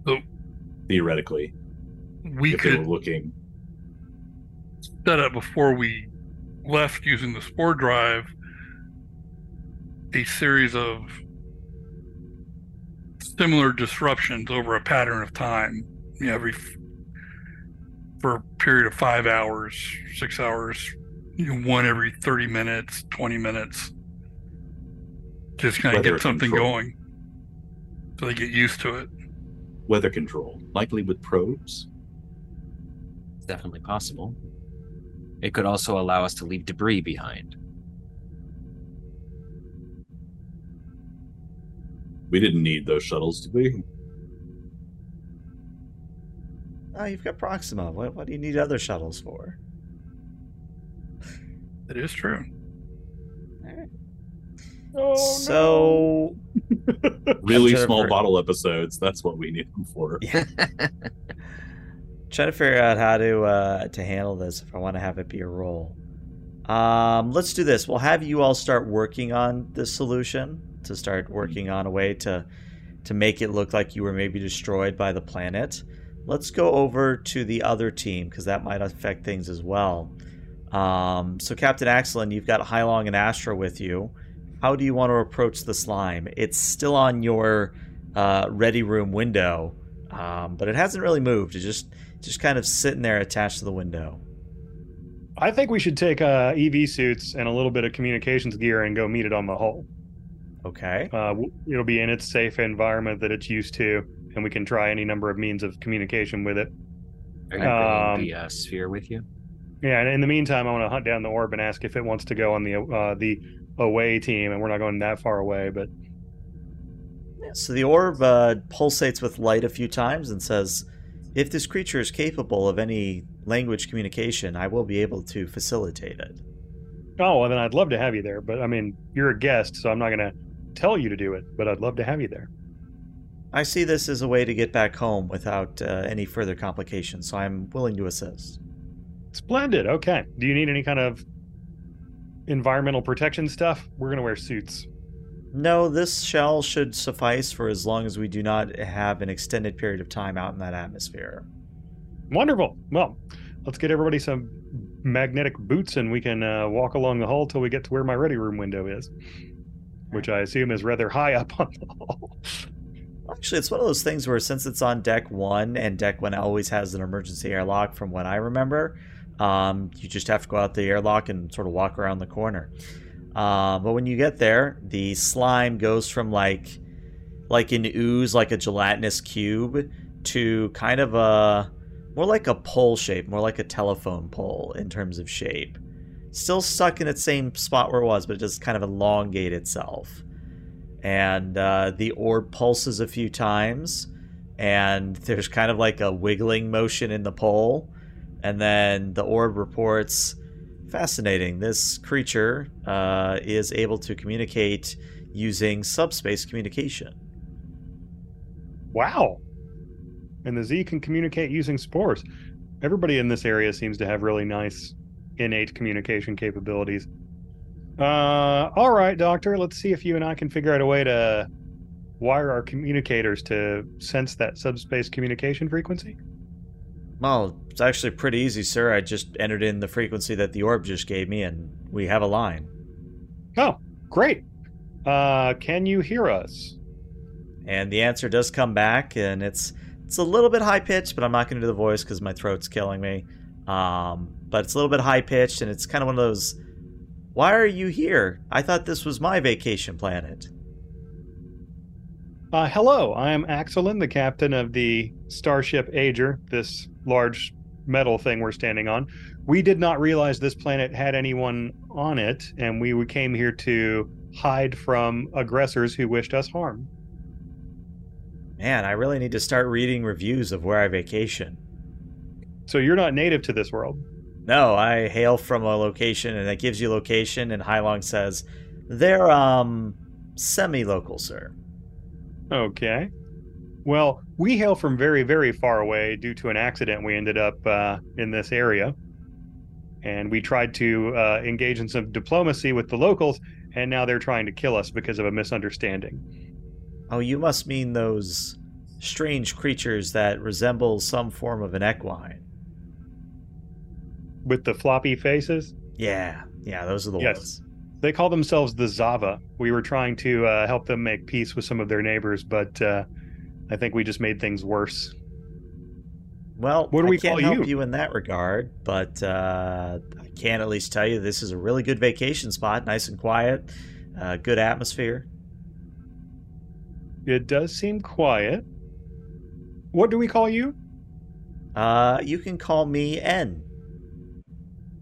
So- Theoretically, We if they were could looking, set up before we left using the spore drive a series of similar disruptions over a pattern of time. You know, every for a period of five hours, six hours, you know, one every thirty minutes, twenty minutes. Just kind of get something control. going, so they get used to it. weather control, likely with probes. It's definitely possible. It could also allow us to leave debris behind. We didn't need those shuttles, did we? Oh, you've got Proxima. What, what do you need other shuttles for? It is true. Oh, so Really Jennifer. small bottle episodes. That's what we need them for. trying to figure out how to uh, to handle this if I want to have it be a roll. Um, let's do this. We'll have you all start working on this solution to start working on a way to to make it look like you were maybe destroyed by the planet. Let's go over to the other team because that might affect things as well. Um, so, Captain Axelin, you've got Hylong and Astra with you. How do you want to approach the slime? It's still on your uh, ready room window, um, but it hasn't really moved. It's just just kind of sitting there attached to the window. I think we should take uh, EV suits and a little bit of communications gear and go meet it on the hull. Okay. Uh, it'll be in its safe environment that it's used to, and we can try any number of means of communication with it. Are you bringing Um, the uh, sphere with you? Yeah, and in the meantime, I want to hunt down the orb and ask if it wants to go on the uh, the away team, and we're not going that far away, but So the orb uh, pulsates with light a few times and says, "If this creature is capable of any language communication, I will be able to facilitate it." oh, well, then I'd love to have you there. But I mean, you're a guest, so I'm not going to tell you to do it, but I'd love to have you there. I see this as a way to get back home without uh, any further complications, so I'm willing to assist. Splendid. Okay. Do you need any kind of environmental protection stuff? We're going to wear suits. No, this shell should suffice for as long as we do not have an extended period of time out in that atmosphere. Wonderful. Well, let's get everybody some magnetic boots and we can uh, walk along the hull till we get to where my ready room window is, which I assume is rather high up on the hull. Actually, it's one of those things where since it's on deck one and deck one always has an emergency airlock from what I remember, um, you just have to go out the airlock and sort of walk around the corner. Uh, but when you get there, the slime goes from like like an ooze, like a gelatinous cube, to kind of a more like a pole shape, more like a telephone pole in terms of shape. Still stuck in its same spot where it was, but it just kind of elongate itself and uh, the orb pulses a few times and there's kind of like a wiggling motion in the pole and then the orb reports fascinating this creature uh, is able to communicate using subspace communication Wow. And the Z can communicate using spores. Everybody in this area seems to have really nice innate communication capabilities. Uh, all right, Doctor. Let's see if you and I can figure out a way to wire our communicators to sense that subspace communication frequency. well it's actually pretty easy sir i just entered in the frequency that the orb just gave me and we have a line Oh, great. Uh, can you hear us? and the answer does come back and it's it's a little bit high pitched but i'm not going to do the voice because my throat's killing me um, but it's a little bit high pitched and it's kind of one of those why are you here i thought this was my vacation planet Uh, hello, I am Axelin, the captain of the Starship Agir, this large metal thing we're standing on. We did not realize this planet had anyone on it, and we came here to hide from aggressors who wished us harm. man i really need to start reading reviews of where i vacation So you're not native to this world. No i hail from a location and it gives you location and Hylong says they're um semi-local sir Okay. Well, we hail from very, very far away due to an accident. We ended up uh, in this area. And we tried to uh, engage in some diplomacy with the locals, and now they're trying to kill us because of a misunderstanding. oh you must mean those strange creatures that resemble some form of an equine With the floppy faces, yeah yeah those are the Yes. ones they call themselves the Xava. We were trying to uh, help them make peace with some of their neighbors, but uh, I think we just made things worse. Well, What do I we can't help you? in that regard, but uh, I can at least tell you this is a really good vacation spot, nice and quiet, uh, good atmosphere. It does seem quiet. What do we call you? Uh, you can call me N.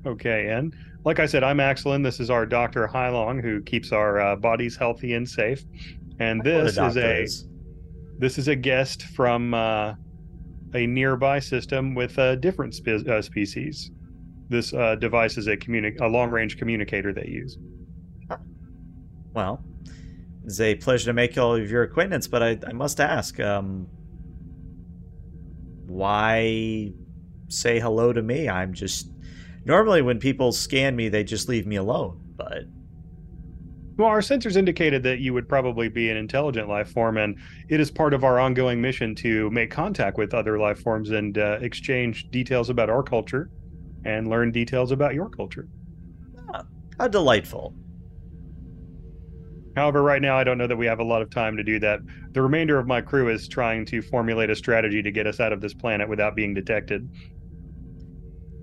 Okay, and like I said, I'm Axelin. This is our Dr. Hylong, who keeps our uh, bodies healthy and safe. And this is a is. this is a guest from uh, a nearby system with a different spe- uh, species. This uh, device is a communi- a long range communicator they use. Well, It's a pleasure to make all of your acquaintance, but I, I must ask, um, why say hello to me? I'm just normally when people scan me, they just leave me alone. But Well, our sensors indicated that you would probably be an intelligent life form, and it is part of our ongoing mission to make contact with other life forms and uh, exchange details about our culture and learn details about your culture. Ah, how delightful. However, right now, I don't know that we have a lot of time to do that. The remainder of my crew is trying to formulate a strategy to get us out of this planet without being detected.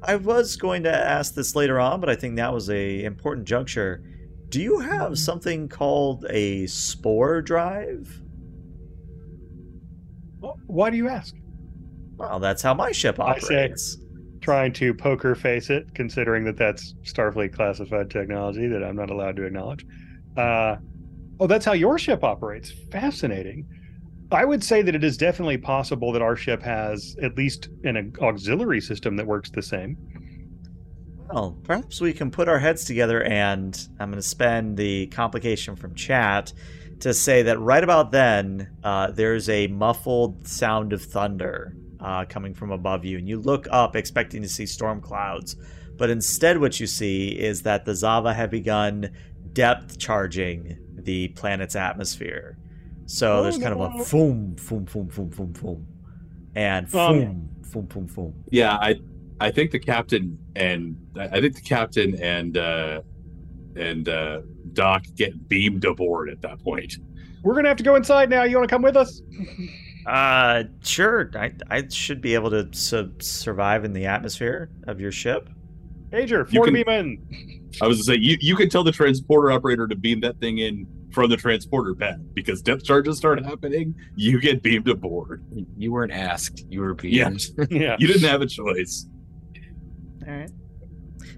I was going to ask this later on, but I think that was a important juncture. Do you have something called a spore drive? Well, Why do you ask? Well, that's how my ship I say- operates. Trying to poker face it, considering that that's Starfleet classified technology that I'm not allowed to acknowledge. Uh, oh, that's how your ship operates. Fascinating. I would say that it is definitely possible that our ship has at least an auxiliary system that works the same. Well, perhaps we can put our heads together, and I'm going to spend the complication from chat to say that right about then, uh, there's a muffled sound of thunder uh, coming from above you, and you look up expecting to see storm clouds. But instead, what you see is that the Xava have begun depth charging the planet's atmosphere. So Oh, there's kind of a boom, boom, boom, boom, boom, boom, and Um, boom, boom, boom, boom. Yeah, I I think the captain and I think the captain and uh and uh Doc get beamed aboard at that point. We're gonna have to go inside now. You want to come with us? Uh, sure. I I should be able to su- survive in the atmosphere of your ship. Major, You four to can- beam in. I was to say you you can tell the transporter operator to beam that thing in from the transporter pad because depth charges start happening. You get beamed aboard. You weren't asked. You were Yeah. beamed. Yeah. You didn't have a choice. All right.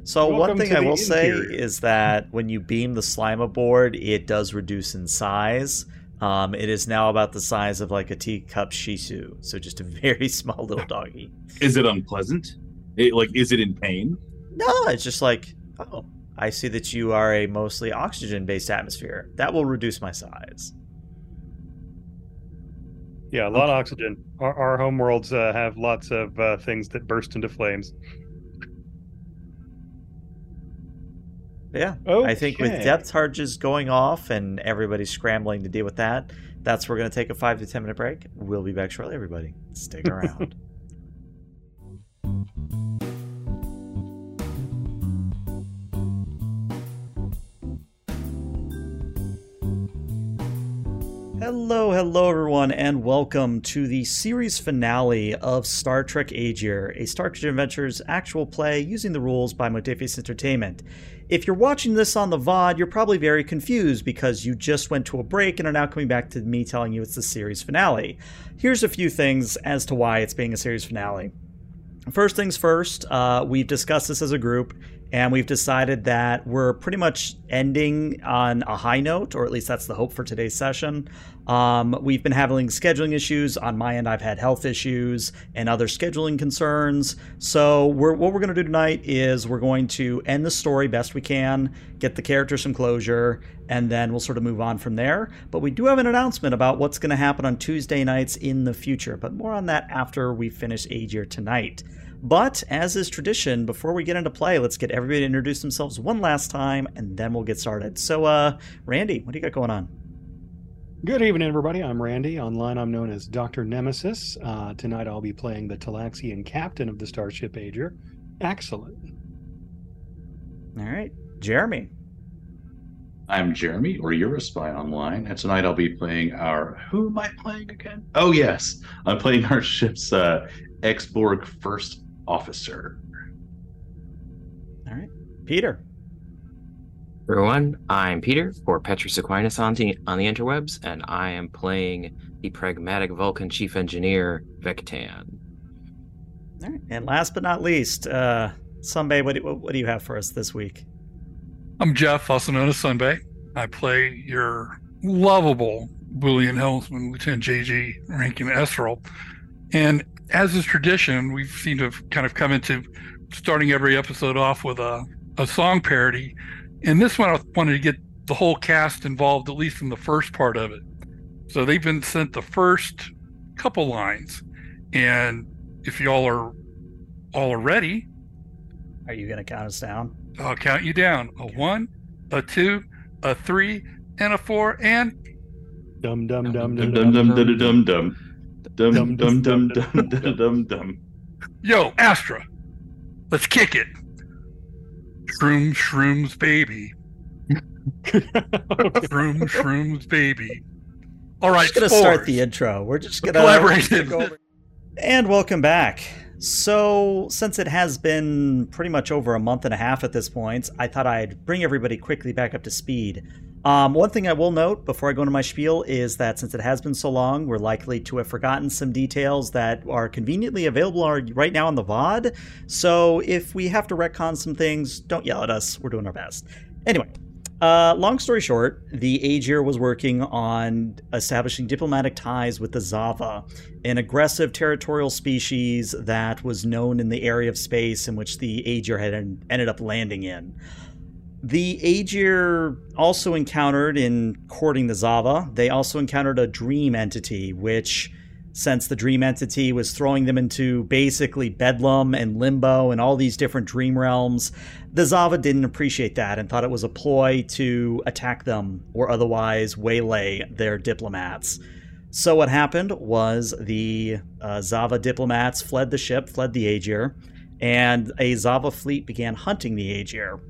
So Welcome one thing I the will say is that when you beam the slime aboard, it does reduce in size. Um, it is now about the size of like a teacup Shih Tzu, so just a very small little doggy. Is it unpleasant? It, like, is it in pain? No, it's just like, oh, I see that you are a mostly oxygen-based atmosphere. That will reduce my size. Yeah, a lot of oxygen. Our, our homeworlds uh, have lots of uh, things that burst into flames. Yeah, Okay. I think with depth charges going off and everybody scrambling to deal with that, that's we're going to take a five to ten minute break. We'll be back shortly, everybody. Stick around. Hello, hello, everyone, and welcome to the series finale of Star Trek Agir, a Star Trek Adventures actual play using the rules by Modiphius Entertainment. If you're watching this on the VOD, you're probably very confused because you just went to a break and are now coming back to me telling you it's the series finale. Here's a few things as to why it's being a series finale. First things first, uh, we've discussed this as a group, and we've decided that we're pretty much ending on a high note, or at least that's the hope for today's session. Um, we've been having scheduling issues. On my end, I've had health issues and other scheduling concerns. So, we're, what we're going to do tonight is we're going to end the story best we can, get the characters some closure, and then we'll sort of move on from there. But we do have an announcement about what's going to happen on Tuesday nights in the future, but more on that after we finish Agir tonight. But as is tradition, before we get into play, let's get everybody to introduce themselves one last time, and then we'll get started. So, uh, Randy, what do you got going on? Good evening, everybody. I'm Randy. Online, I'm known as Dr. Nemesis. Uh, tonight, I'll be playing the Talaxian captain of the Starship Agir. Excellent. All right, Jeremy. I'm Jeremy, or you're a spy online, and tonight I'll be playing our. Who am I playing again? Oh yes, I'm playing our ship's uh, Exborg first officer. All right, Peter. Everyone, I'm Peter or Petrus Aquinas on the, on the interwebs, and I am playing the pragmatic Vulcan chief engineer, Vectan. All right, and last but not least, uh, Sunbay, what do, what do you have for us this week? I'm Jeff, also known as Sunbay. I play your lovable Bolian helmsman, Lieutenant JG Rankin Esrel. And as is tradition, we seem to have kind of come into starting every episode off with a, a song parody. And this one, I wanted to get the whole cast involved, at least in the first part of it. So they've been sent the first couple lines, and if y'all are all are ready, Are you going to count us down? I'll count you down: a one, a two, a three, and a four, and Dum dum dum Dum dum dum dum. dum dum dum dum dum dum dum dum dum dum dum. yo, Astra, let's kick it. Shroom, shrooms, baby. Shroom, shrooms, baby. All right, just to start the intro. We're just going to Collaborated. And welcome back. So, since it has been pretty much over a month and a half at this point, I thought I'd bring everybody quickly back up to speed. Um, one thing I will note before I go into my spiel is that since it has been so long, we're likely to have forgotten some details that are conveniently available right now on the VOD. So, if we have to retcon some things, don't yell at us. We're doing our best. Anyway, uh, long story short, the Agir was working on establishing diplomatic ties with the Xava, an aggressive territorial species that was known in the area of space in which the Agir had en- ended up landing in. The Agir also encountered, in courting the Xava, they also encountered a dream entity, which, since the dream entity was throwing them into basically bedlam and limbo and all these different dream realms, the Xava didn't appreciate that and thought it was a ploy to attack them or otherwise waylay their diplomats. So what happened was the uh, Xava diplomats fled the ship, fled the Agir, and a Xava fleet began hunting the Agir.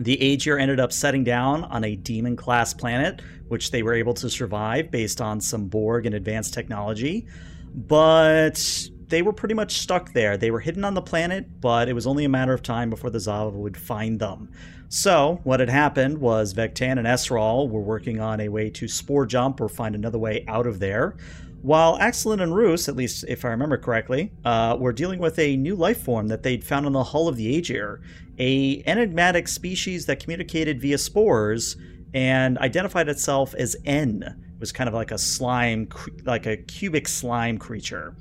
The Agir ended up setting down on a demon class planet, which they were able to survive based on some Borg and advanced technology. But they were pretty much stuck there. They were hidden on the planet, but it was only a matter of time before the Xava would find them. So, what had happened was Vectan and Esral were working on a way to spore jump or find another way out of there, while Axelin and Roos, at least if I remember correctly, uh, were dealing with a new life form that they'd found on the hull of the Agir, a enigmatic species that communicated via spores and identified itself as N. It was kind of like a slime, like a cubic slime creature.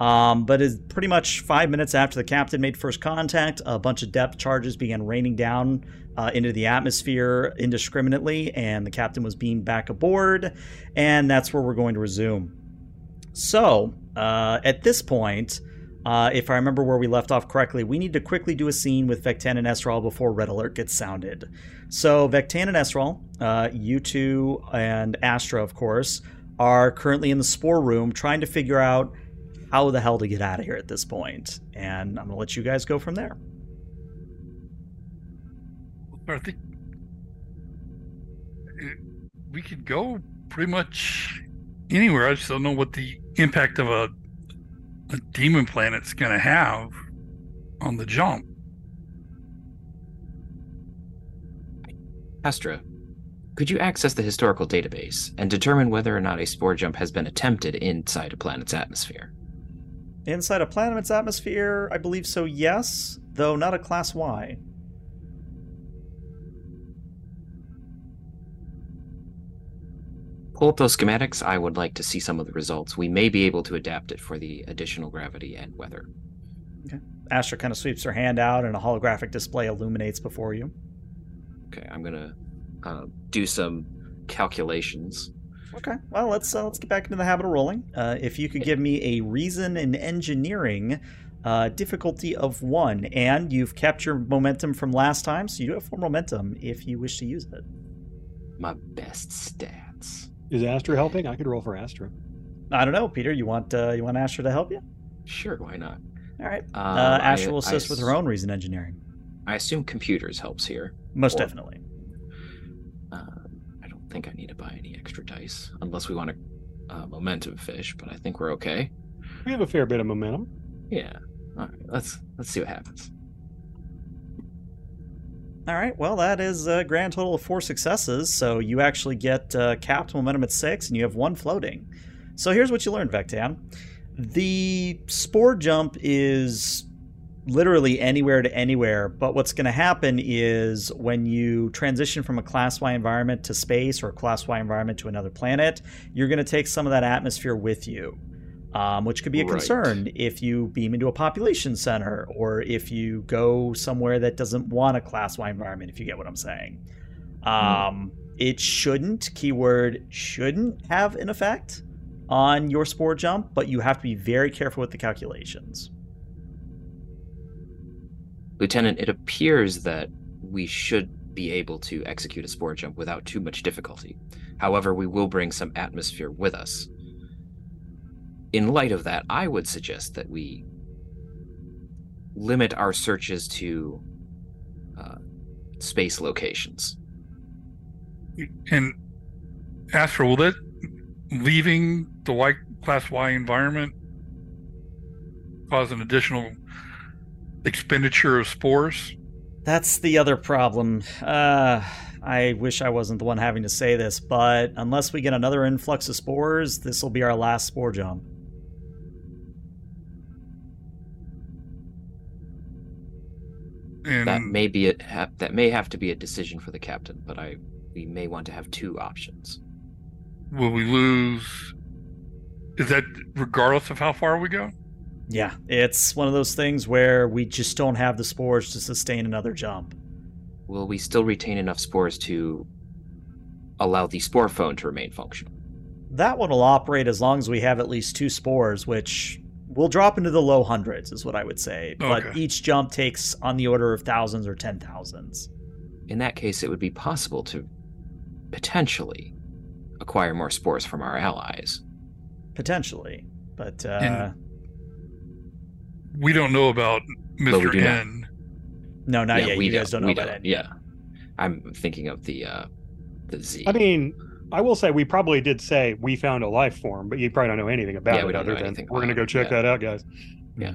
Um, but is pretty much five minutes after the captain made first contact, a bunch of depth charges began raining down uh, into the atmosphere indiscriminately, and the captain was beamed back aboard, and that's where we're going to resume. So, uh, at this point, uh, if I remember where we left off correctly, we need to quickly do a scene with Vectan and Esral before Red Alert gets sounded. So, Vectan and Esral, uh, you two and Astra, of course, are currently in the spore room trying to figure out how the hell to get out of here at this point. And I'm going to let you guys go from there. I think we could go pretty much anywhere. I just don't know what the impact of a a demon planet's going to have on the jump. Astra, could you access the historical database and determine whether or not a spore jump has been attempted inside a planet's atmosphere? Inside a planet's atmosphere, I believe so, yes, though not a Class Y. Pull up those schematics. I would like to see some of the results. We may be able to adapt it for the additional gravity and weather. Okay. Astra kind of sweeps her hand out, and a holographic display illuminates before you. Okay, I'm gonna uh, do some calculations. Okay, well let's uh, let's get back into the habit of rolling. Uh, if you could give me a reason in engineering uh, difficulty of one, and you've kept your momentum from last time, so you do have four momentum if you wish to use it. My best stats. Is Astra helping? I could roll for Astra. I don't know, Peter. You want uh, you want Astra to help you? Sure, why not? All right. Um, Uh, I- Astra will I assist with her own reason engineering. I assume computers helps here. Most Or- definitely. Um, I don't think I need to buy any extra dice unless we want a uh, momentum fish, but I think we're okay. We have a fair bit of momentum. Yeah. All right. Let's let's see what happens. All right. Well, that is a grand total of four successes. So you actually get uh, capped momentum at six, and you have one floating. So here's what you learned, Vectan. The spore jump is literally anywhere to anywhere, but what's going to happen is when you transition from a Class Y environment to space or a Class Y environment to another planet, you're going to take some of that atmosphere with you. Um, which could be a Right. concern if you beam into a population center or if you go somewhere that doesn't want a class Y environment, if you get what I'm saying. Um, it shouldn't, keyword shouldn't have an effect on your spore jump, but you have to be very careful with the calculations. Lieutenant, it appears that we should be able to execute a spore jump without too much difficulty. However, we will bring some atmosphere with us. In light of that, I would suggest that we limit our searches to uh, space locations. And Astro, will that leaving the Y class Y environment cause an additional expenditure of spores? That's the other problem. Uh, I wish I wasn't the one having to say this, but unless we get another influx of spores, this will be our last spore jump. And That may be a, ha- that may have to be a decision for the captain, but I we may want to have two options. will we lose? Is that regardless of how far we go? Yeah, it's one of those things where we just don't have the spores to sustain another jump. Will we still retain enough spores to allow the spore phone to remain functional? That one will operate as long as we have at least two spores, which will drop into the low hundreds, is what I would say. But Okay. each jump takes on the order of thousands or ten thousands. In that case, it would be possible to potentially acquire more spores from our allies. Potentially. But, uh, We don't know about Mr. do not. no, not Yeah, yet. we You guys don't know we about it. Yeah, I'm thinking of the uh, the Z. I mean, I will say we probably did say we found a life form, but you probably don't know anything about Yeah, we it other than we're going to go check yeah. that out, guys. Yeah.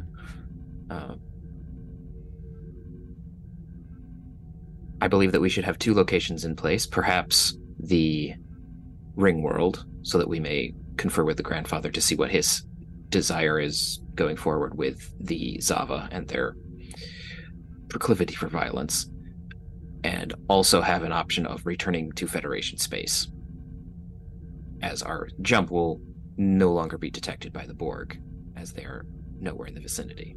Uh, I believe that we should have two locations in place, perhaps the ring world, so that we may confer with the grandfather to see what his desire is going forward with the Xava and their proclivity for violence, and also have an option of returning to Federation space, as our jump will no longer be detected by the Borg, as they are nowhere in the vicinity.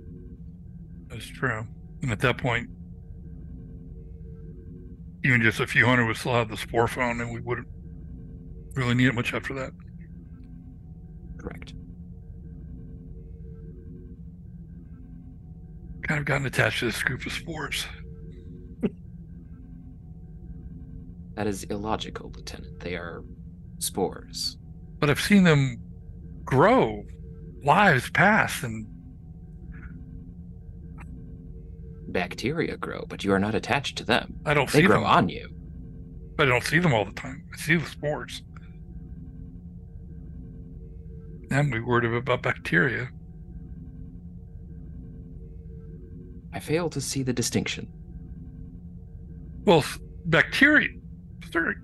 That's true. And at that point, even just a few hundred would still have the spore phone, and we wouldn't really need it much after that. Correct. Kind of gotten attached to this group of spores. That is illogical, Lieutenant. They are spores. But I've seen them grow, lives pass, and Bacteria grow, but you are not attached to them. I don't They see grow them. on you. But I don't see them all the time. I see the spores. I'm worried about bacteria. I fail to see the distinction. Well, bacteria. Sorry.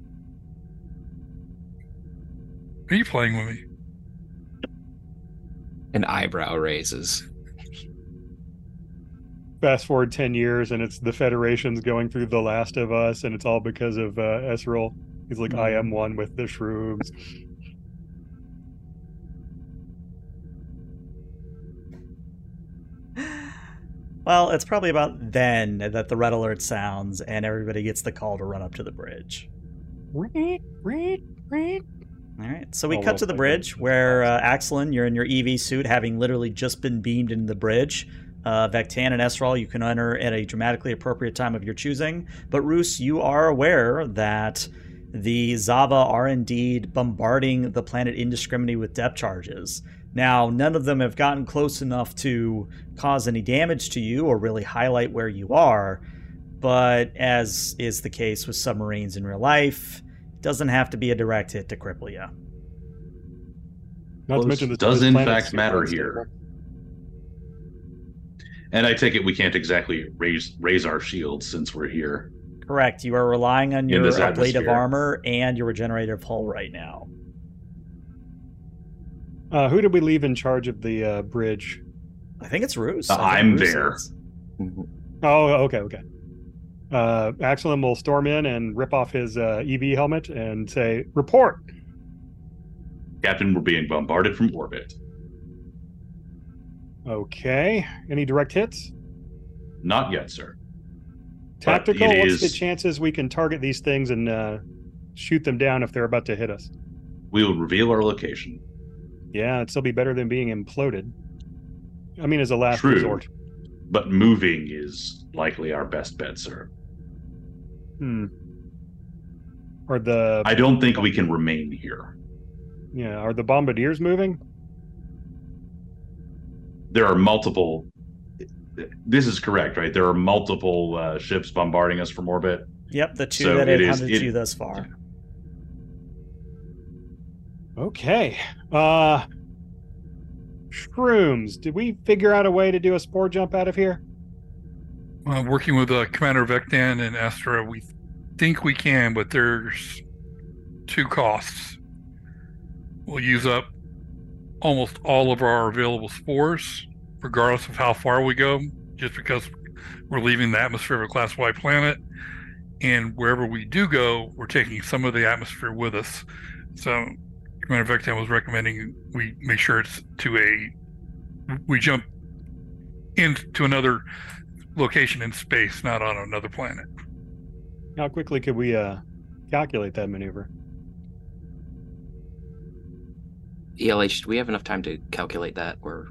Are you playing with me? An eyebrow raises. Fast forward 10 years and it's the Federation's going through The Last of Us and it's all because of uh, Esral. He's like, I am one with the shrooms. Well, it's probably about then that the red alert sounds and everybody gets the call to run up to the bridge. Reet, reet, reet. All right, so we Oh, cut well, to the bridge where uh, Axelin, you're in your EV suit, having literally just been beamed into the bridge. Uh, Vectan and Esral, you can enter at a dramatically appropriate time of your choosing. But Roos, you are aware that the Xava are indeed bombarding the planet indiscriminately with depth charges. Now, none of them have gotten close enough to cause any damage to you or really highlight where you are. But as is the case with submarines in real life, doesn't have to be a direct hit to cripple you. Not Close to mention this does in fact matter unstable. here. And I take it we can't exactly raise raise our shields since we're here. Correct. You are relying on your this of armor and your regenerative hull right now. Uh, who did we leave in charge of the uh, bridge? I think it's Roos. Uh, I think I'm Roos there. is. Oh, okay, okay. Uh, Axelin will storm in and rip off his uh, EV helmet and say, "Report." Captain, we're being bombarded from orbit. Okay. Any direct hits? Not yet, sir. But Tactical. it What's the chances we can target these things and uh, shoot them down if they're about to hit us. We will reveal our location. Yeah, it'd still be better than being imploded. I mean, as a last True. resort. But moving is likely our best bet, sir. Hmm. Are the I don't think we can remain here. yeah are the bombardiers moving? There are multiple. This is correct, right? There are multiple uh, ships bombarding us from orbit. Yep, the two So that it have is- hunted it- you thus far. Okay. Uh shrooms. Did we figure out a way to do a spore jump out of here? Uh, working with uh, Commander Vectan and Astra, we think we can, but there's two costs. We'll use up almost all of our available spores, regardless of how far we go, just because we're leaving the atmosphere of a Class Y planet. And wherever we do go, we're taking some of the atmosphere with us. So Commander Vectan was recommending we make sure it's to a we jump into another location in space, not on another planet. How quickly could we uh calculate that maneuver? ELH, do we have enough time to calculate that? Or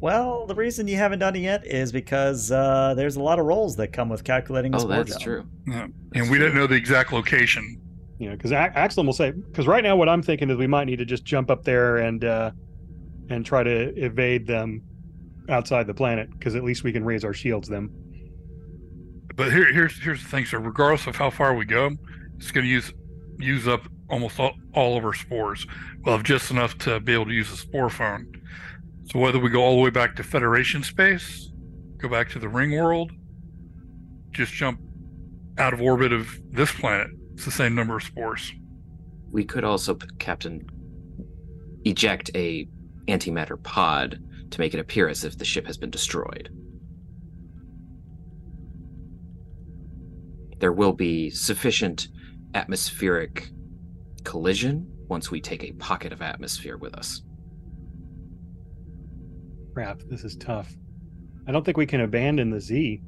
Well, the reason you haven't done it yet is because uh, there's a lot of rolls that come with calculating a oh, that's jump. true. Yeah. That's and we didn't know the exact location. You know, because Axel will say, because right now what I'm thinking is we might need to just jump up there and uh and try to evade them outside the planet, because at least we can raise our shields them. But here, here's here's the thing. So regardless of how far we go, it's going to use use up almost all, all of our spores. We'll have just enough to be able to use a spore phone. So whether we go all the way back to Federation space, go back to the ring world, just jump out of orbit of this planet, it's the same number of spores. We could also, Captain, eject a antimatter pod to make it appear as if the ship has been destroyed. There will be sufficient atmospheric collision once we take a pocket of atmosphere with us. Crap, this is tough. I don't think we can abandon the Z.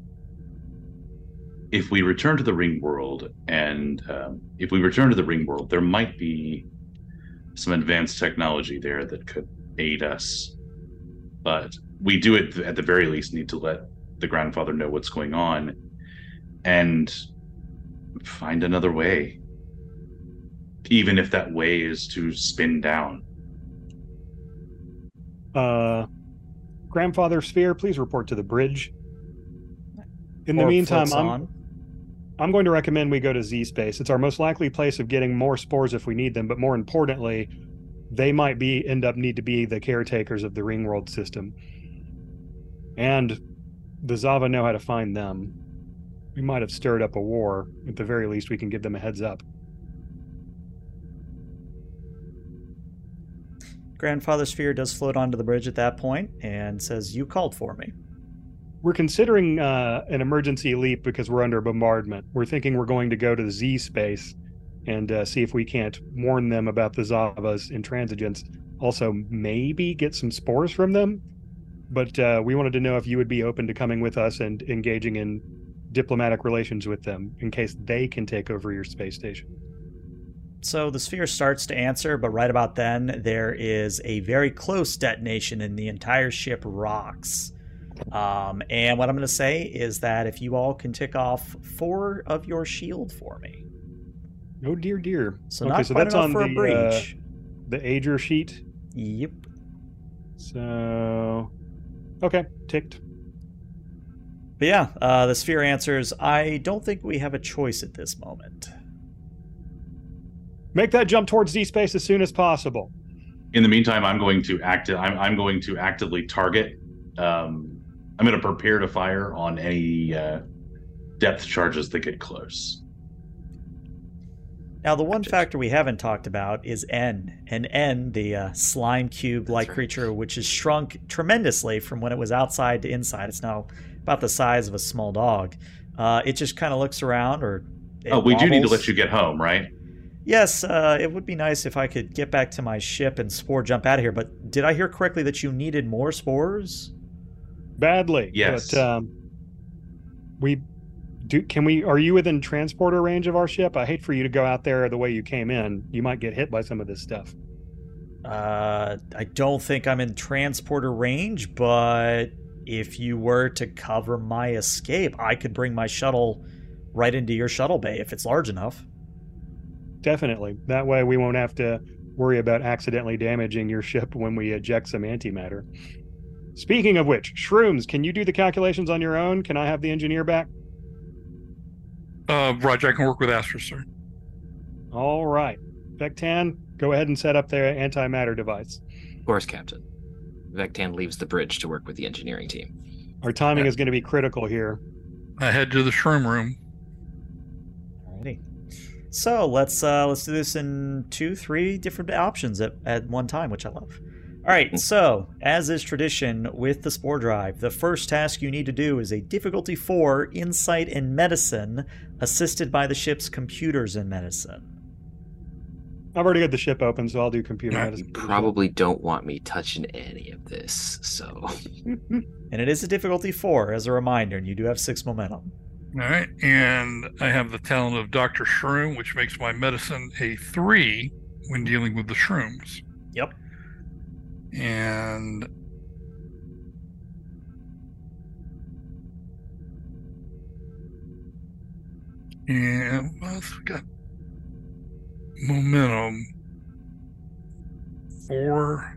If we return to the ring world, and um, if we return to the ring world, there might be some advanced technology there that could aid us. But we do it at the very least need to let the grandfather know what's going on and find another way. Even if that way is to spin down. Uh, grandfather Sphere, please report to the bridge. In the Or meantime, I'm on. I'm going to recommend we go to Z space. It's our most likely place of getting more spores if we need them, but more importantly, they might be end up need to be the caretakers of the ring world system. And the Xava know how to find them. We might have stirred up a war. At the very least, we can give them a heads up. Grandfather Sphere does float onto the bridge at that point and says, You called for me. We're considering uh, an emergency leap because we're under bombardment. We're thinking we're going to go to the Z space and uh, see if we can't warn them about the Xava's intransigence. Also, maybe get some spores from them. But uh, we wanted to know if you would be open to coming with us and engaging in diplomatic relations with them in case they can take over your space station. So the sphere starts to answer, but right about then, there is a very close detonation and the entire ship rocks. Um, and what I'm going to say is that if you all can tick off four of your shield for me. Oh dear, dear. So Okay, not so that's on for the, a breach. uh, The Agir sheet. Yep. So, okay, ticked. But yeah, uh, the sphere answers, I don't think we have a choice at this moment. Make that jump towards Z space as soon as possible. In the meantime, I'm going to act. I'm, I'm going to actively target. Um, I'm going to prepare to fire on any uh, depth charges that get close. Now, the one Gotcha. factor we haven't talked about is N. And N, the uh, slime cube like right. creature, which has shrunk tremendously from when it was outside to inside. It's now about the size of a small dog. Uh, it just kind of looks around or. oh, we do need to let you get home, right? Yes, uh, it would be nice if I could get back to my ship and spore jump out of here. But did I hear correctly that you needed more spores? badly. Yes. But um, we Do can we? Are you within transporter range of our ship? I hate for you to go out there the way you came in. You might get hit by some of this stuff. Uh, I don't think I'm in transporter range, but if you were to cover my escape, I could bring my shuttle right into your shuttle bay if it's large enough. Definitely. That way we won't have to worry about accidentally damaging your ship when we eject some antimatter. Speaking of which, shrooms, can you do the calculations on your own? Can I have the engineer back? Uh, Roger, I can work with Astro, sir. All right. Vectan, go ahead and set up the antimatter device. Of course, Captain. Vectan leaves the bridge to work with the engineering team. Our timing Yeah. is going to be critical here. I head to the shroom room. Alrighty. So let's uh let's do this in two, three different options at, at one time, which I love. Alright, so as is tradition with the Spore Drive, the first task you need to do is a difficulty four insight in medicine, assisted by the ship's computers in medicine. I've already got the ship open, so I'll do computer Yeah, medicine. You probably don't want me touching any of this, so And it is a difficulty four, as a reminder, and you do have six momentum. All right, and I have the talent of Doctor Shroom, which makes my medicine a three when dealing with the shrooms. Yep. And and what else we got? Momentum. Four.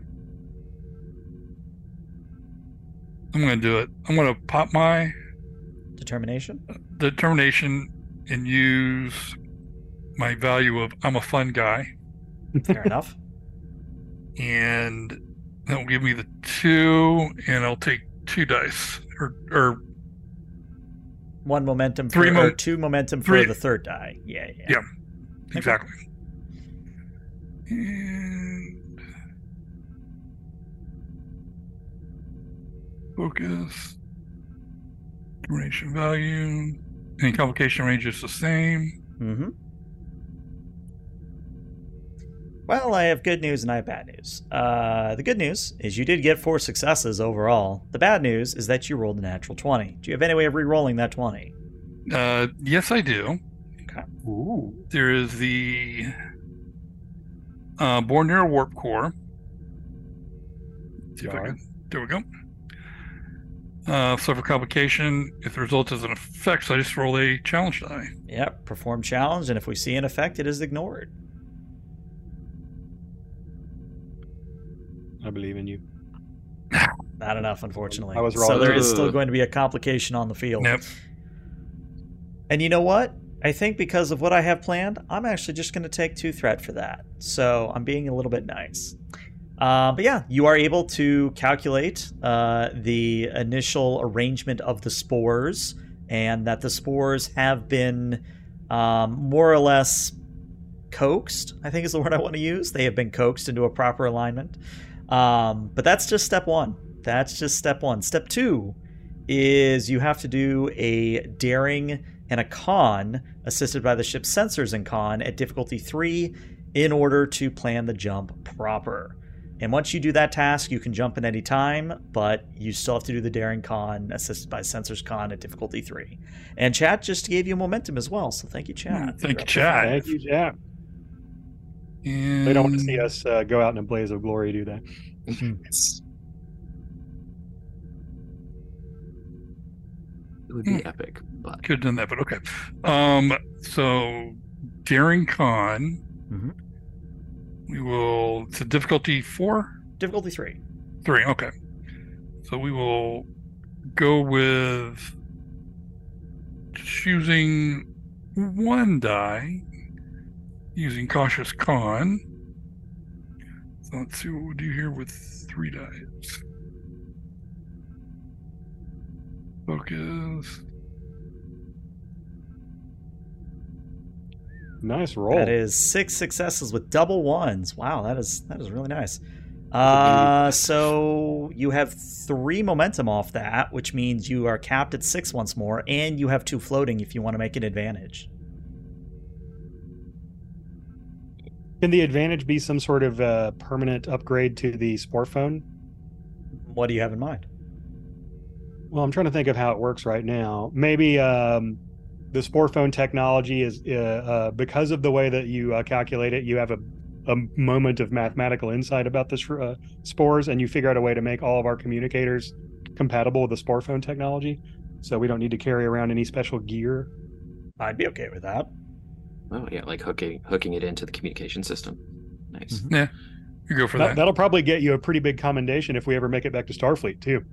I'm gonna do it. I'm gonna pop my Determination? determination and use my value of I'm a fun guy, Fair enough. and that will give me the two, and I'll take two dice or or One momentum for Three mo- or two momentum for three- the third die. Yeah, yeah. Yeah. exactly. And focus, duration value, any complication range is the same. Mm-hmm. Well, I have good news and I have bad news. Uh, the good news is you did get four successes overall. The bad news is that you rolled a natural 20. Do you have any way of re-rolling that 20? Uh, yes, I do. Ooh. There is the uh, Born Near a Warp Core. See if I can- there we go. Uh, suffer complication if the result is an effect, so I just roll a challenge die. Yep, perform challenge, and if we see an effect, it is ignored. I believe in you. Not enough, unfortunately. I was wrong. So there is still going to be a complication on the field. Yep. And you know what? I think because of what I have planned, I'm actually just going to take two threat for that. So I'm being a little bit nice. Uh, but yeah, you are able to calculate uh, the initial arrangement of the spores, and that the spores have been um, more or less coaxed. I think is the word I want to use. They have been coaxed into a proper alignment. Um, but that's just step one. That's just step one. Step two is you have to do a daring and a con assisted by the ship's sensors and con at difficulty three in order to plan the jump proper. And once you do that task, you can jump at any time, but you still have to do the daring con assisted by sensors con at difficulty three. And chat just gave you momentum as well, so thank you, chat. Thank You're you, up to chat. Thank you, Jack. And They don't want to see us uh, go out in a blaze of glory, do they? it would be Hmm. epic, but Could have done that, but okay. Um, so Daring Con. Mhm. We will. It's a difficulty four, Difficulty three. three. Okay. So we will go with just using one die, using cautious con. So let's see what we do here with three dice. Focus. Nice roll. That is six successes with double ones. Wow, that is that is really nice. Uh, so you have three momentum off that, which means you are capped at six once more, and you have two floating if you want to make an advantage. Can the advantage be some sort of uh, permanent upgrade to the spore phone? What do you have in mind? Well, I'm trying to think of how it works right now. Maybe um, the spore phone technology is uh, uh, because of the way that you uh, calculate it. You have a, a moment of mathematical insight about the uh, spores, and you figure out a way to make all of our communicators compatible with the spore phone technology. So we don't need to carry around any special gear. I'd be okay with that. Oh yeah, like hooking hooking it into the communication system. Nice. Yeah, you go for That, that. that'll probably get you a pretty big commendation if we ever make it back to Starfleet too.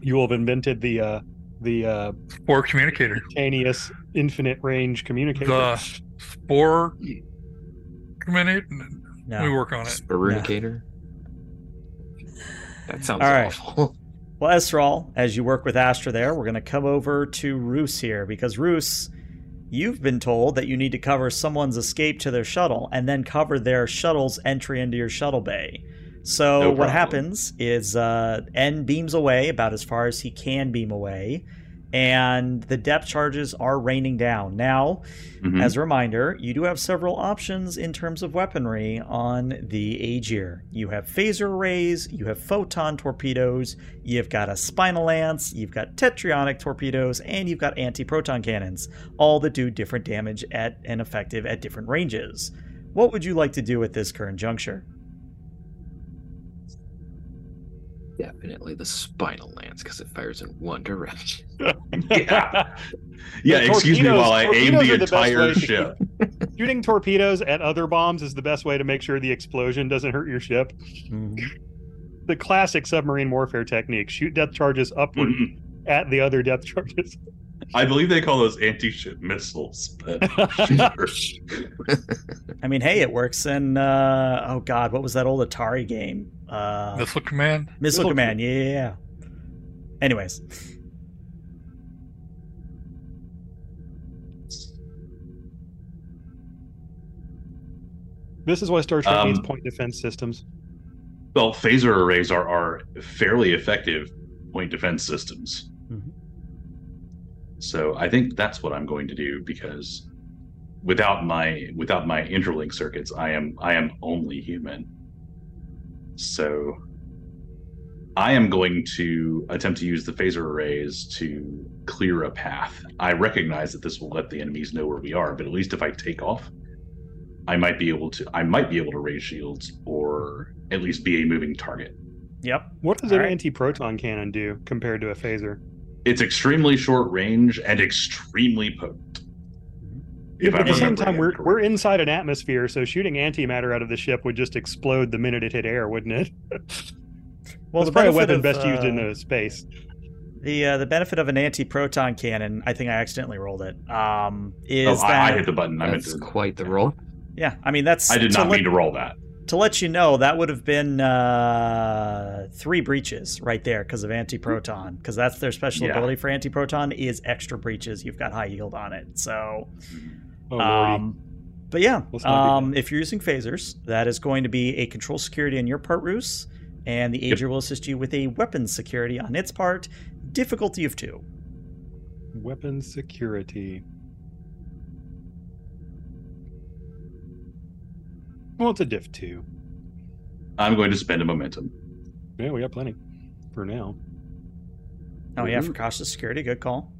You will have invented the uh, the uh, Spore communicator. instantaneous infinite range communicator. The spore communicator. No. We work on it. Sporunicator. That sounds All right. awful. Well, Esral, as you work with Astra there, we're going to come over to Roos here because Roos, you've been told that you need to cover someone's escape to their shuttle and then cover their shuttle's entry into your shuttle bay. So No what happens is uh, N beams away about as far as he can beam away, and the depth charges are raining down. Now, Mhm. as a reminder, you do have several options in terms of weaponry on the Agir. You have phaser arrays, you have photon torpedoes, you've got a spinal lance, you've got tetrionic torpedoes, and you've got anti-proton cannons, all that do different damage at and effective at different ranges. What would you like to do at this current juncture? Definitely the spinal lance because it fires in one direction. yeah. Yeah, The excuse me while I aim the are the best entire to ship. Shooting torpedoes at other bombs is the best way to make sure the explosion doesn't hurt your ship. The classic submarine warfare technique: shoot depth charges upward Mhm. at the other depth charges. I believe they call those anti-ship missiles, but. I mean, hey, it works in uh, oh god, what was that old Atari game? Uh, Missile command. Missile Missile Command, yeah, yeah, yeah. Anyways, This is why Star Trek Um, needs point defense systems. well, phaser arrays are, are fairly effective point defense systems. So I think that's what I'm going to do because without my without my interlink circuits, I am I am only human. So I am going to attempt to use the phaser arrays to clear a path. I recognize that this will let the enemies know where we are, but at least if I take off, I might be able to I might be able to raise shields or at least be a moving target. yep. What does all an right. anti-proton cannon do compared to a phaser? It's extremely short range and extremely potent. Yeah, If but at the same time, we're correctly. we're inside an atmosphere, so shooting antimatter out of the ship would just explode the minute it hit air, wouldn't it? Well, it's probably a weapon of, best used in uh, uh, space. The uh, the benefit of an anti-proton cannon, I think I accidentally rolled it. Um, Oh, is I, that I hit the button. I meant That's to. quite the roll. yeah? I mean, that's I did not let, mean to roll that. To let you know that would have been uh, three breaches right there because of anti-proton because that's their special Yeah. ability for anti-proton is extra breaches. You've got high yield on it, so Oh. Um, but yeah, Let's not do um, if you're using phasers, that is going to be a control security on your part, Roos, and the Yep. Will assist you with a weapon security on its part. Difficulty of two. Weapon security. Well, it's a diff two. I'm going to spend a momentum. Yeah, we got plenty for now. Oh yeah, for cautious security, good call.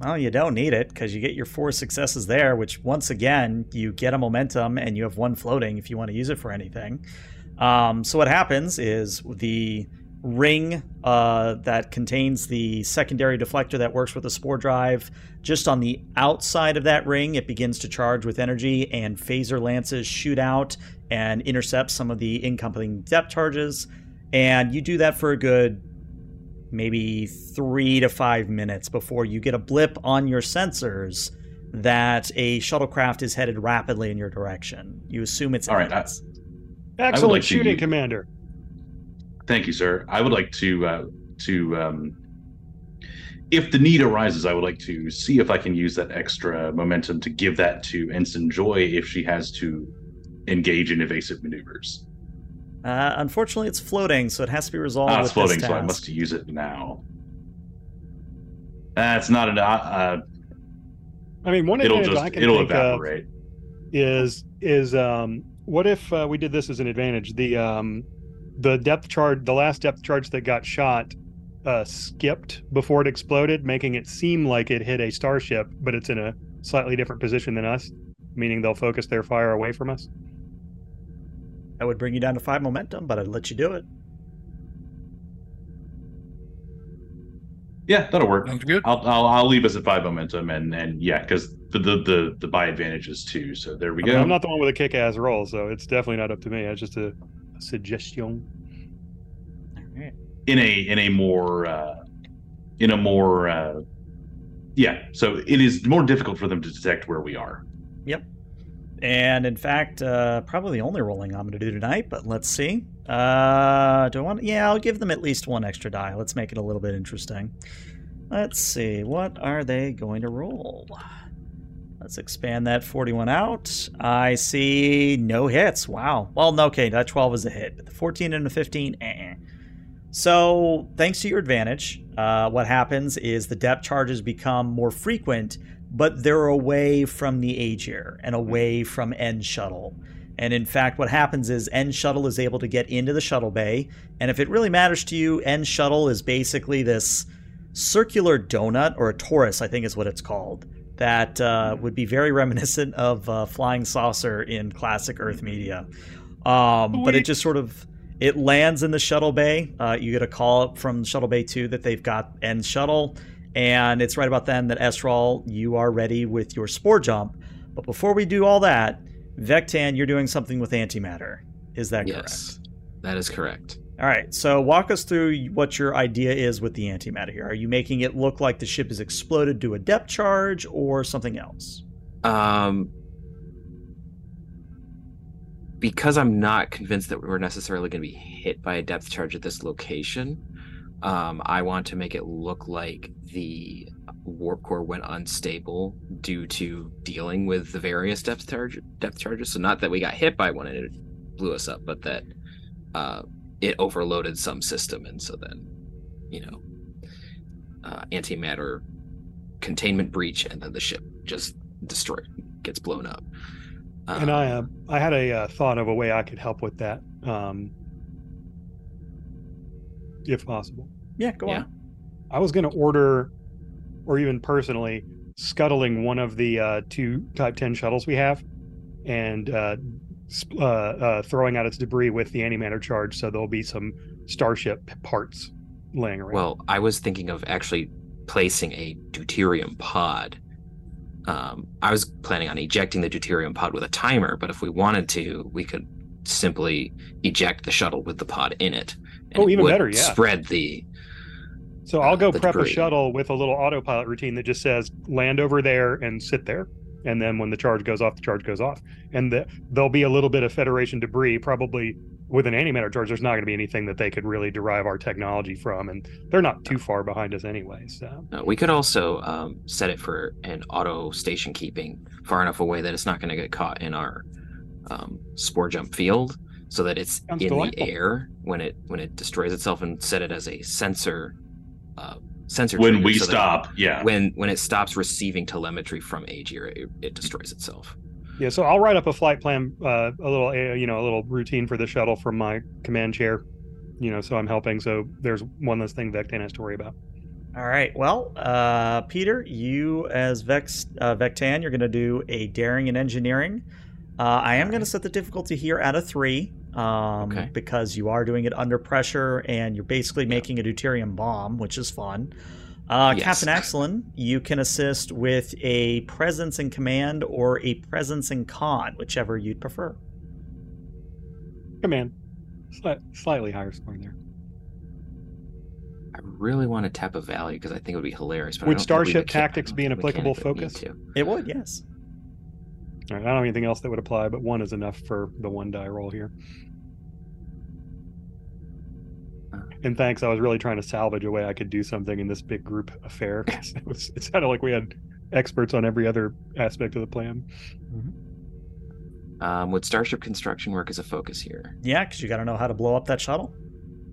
Well, you don't need it because you get your four successes there, which once again you get a momentum and you have one floating if you want to use it for anything. Um, so what happens is the ring uh, that contains the secondary deflector that works with the spore drive. Just on the outside of that ring, it begins to charge with energy, and phaser lances shoot out and intercept some of the incoming depth charges. And you do that for a good maybe three to five minutes before you get a blip on your sensors that a shuttlecraft is headed rapidly in your direction. You assume it's All right, enemies. Excellent like shooting, use- Commander. Thank you, sir. I would like to uh, to um, if the need arises, I would like to see if I can use that extra momentum to give that to Ensign Joy if she has to engage in evasive maneuvers. Uh, unfortunately, it's floating, so it has to be resolved Ah, with it's floating, this so I must use it now. That's not an. Uh, I mean, one it'll advantage just I can it'll think of evaporate. is is um, what if uh, we did this as an advantage? The um, the depth charge, the last depth charge that got shot, uh, skipped before it exploded, making it seem like it hit a starship, but it's in a slightly different position than us, meaning they'll focus their fire away from us. That would bring you down to five momentum, but I'd let you do it. Yeah, that'll work. Sounds good. I'll, I'll I'll leave us at five momentum and and yeah, because the, the the the buy advantage is two. So there we I go. mean, I'm not the one with a kick-ass roll, so it's definitely not up to me. It's just a, a suggestion. All right. in a in a more uh, in a more uh, yeah. So it is more difficult for them to detect where we are. Yep. And in fact, uh, probably the only rolling I'm going to do tonight, but let's see. Uh, do I want? Yeah, I'll give them at least one extra die. Let's make it a little bit interesting. Let's see. What are they going to roll? Let's expand that 41 out. I see no hits. Wow. Well, no, okay, that 12 is a hit. But the 14 and the 15, eh. So, thanks to your advantage, uh, what happens is the depth charges become more frequent, but they're away from the Agir and away from End Shuttle. And in fact, what happens is End Shuttle is able to get into the shuttle bay. And if it really matters to you, End Shuttle is basically this circular donut, or a torus, I think is what it's called, that uh, would be very reminiscent of uh, Flying Saucer in classic Earth media. Um, but it just sort of it lands in the shuttle bay. Uh, you get a call up from shuttle bay two that they've got end shuttle, and it's right about then that Esral, you are ready with your spore jump. But before we do all that, Vectan, you're doing something with antimatter. Is that correct? yes, that is correct. All right. So walk us through what your idea is with the antimatter here. Are you making it look like the ship is exploded to a depth charge or something else? Um, because I'm not convinced that we're necessarily going to be hit by a depth charge at this location, um, I want to make it look like the warp core went unstable due to dealing with the various depth charge depth charges. So not that we got hit by one and it blew us up, but that uh, it overloaded some system, and so then, you know, uh, antimatter containment breach, and then the ship just destroyed, gets blown up. and Um, I, uh, I had a uh, thought of a way I could help with that, um, if possible. Yeah, go Yeah. on. I was going to order, or even personally, scuttling one of the uh, two Type 10 shuttles we have and uh, uh, uh, throwing out its debris with the antimatter charge so there'll be some Starship parts laying around. Well, I was thinking of actually placing a deuterium pod. Um, I was planning on ejecting the deuterium pod with a timer, but if we wanted to, we could simply eject the shuttle with the pod in it. Oh, it even better, yeah. Spread the. So I'll go the prep a shuttle with a little autopilot routine that just says land over there and sit there. And then when the charge goes off, the charge goes off. And the, there'll be a little bit of Federation debris, probably with an antimatter charge. There's not going to be anything that they could really derive our technology from. And they're not too far behind us anyway. So Uh, we could also um, set it for an auto station keeping far enough away that it's not going to get caught in our um, spore jump field, so that it's Sounds in delightful. the air when it when it destroys itself, and set it as a sensor uh, sensor. When we so stop, yeah. when when it stops receiving telemetry from Agir, it, it destroys itself. yeah, so I'll write up a flight plan, uh, a little, uh, you know, a little routine for the shuttle from my command chair. You know, so I'm helping. So there's one less thing Vectan has to worry about. All right. Well, uh, Peter, you as Vex uh, Vectan, you're going to do a daring and engineering. Uh, I am going to set the difficulty here at a three, um, Okay. because you are doing it under pressure and you're basically making a deuterium bomb, which is fun. Uh, Yes. Captain Axelin, you can assist with a presence in command or a presence in con, whichever you'd prefer. Command, Sli- slightly higher score there. I really want to tap a value because I think it would be hilarious. But Would don't think we Starship mecha- Tactics be an applicable focus? It would, yes. All right, I don't have anything else that would apply, but one is enough for the one die roll here. Uh. And thanks, I was really trying to salvage a way I could do something in this big group affair. 'cause it, was, it sounded like we had experts on every other aspect of the plan. Um, would Starship construction work as a focus here? Yeah, because you got to know how to blow up that shuttle.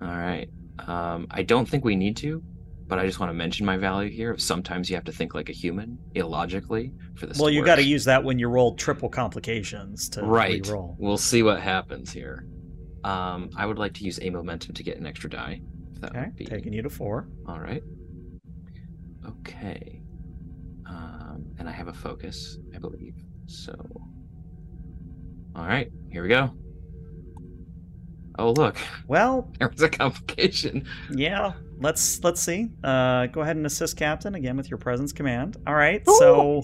All right. Um, I don't think we need to, but I just want to mention my value here. Of sometimes you have to think like a human, illogically, for this. Well, to you got to use that when you roll triple complications to right. re-roll. We'll see what happens here. Um, I would like to use a momentum to get an extra die. Okay, be taking you to four. all right. Okay. Um, and I have a focus, I believe. So. All right, here we go. Oh look, Well, there was a complication. yeah. Let's let's see. Uh, go ahead and assist Captain again with your presence command. All right. So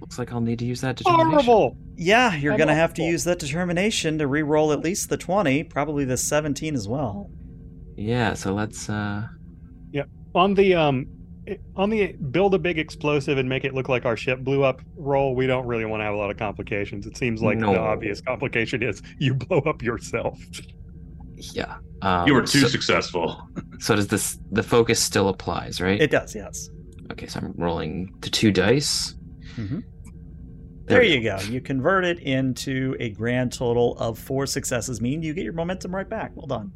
Looks like I'll need to use that determination. Horrible. yeah, you're I'm gonna have to use that determination to re-roll at least the twenty, probably the seventeen as well. Yeah, so let's uh Yeah. On the um, on the build a big explosive and make it look like our ship blew up roll. We don't really want to have a lot of complications. It seems like No. the obvious complication is you blow up yourself. yeah. Um, you were too so, successful. so does this the focus still applies, right? It does, yes. okay, so I'm rolling the two dice. Mhm. There There you go. You convert it into a grand total of four successes, meaning you get your momentum right back. Well done.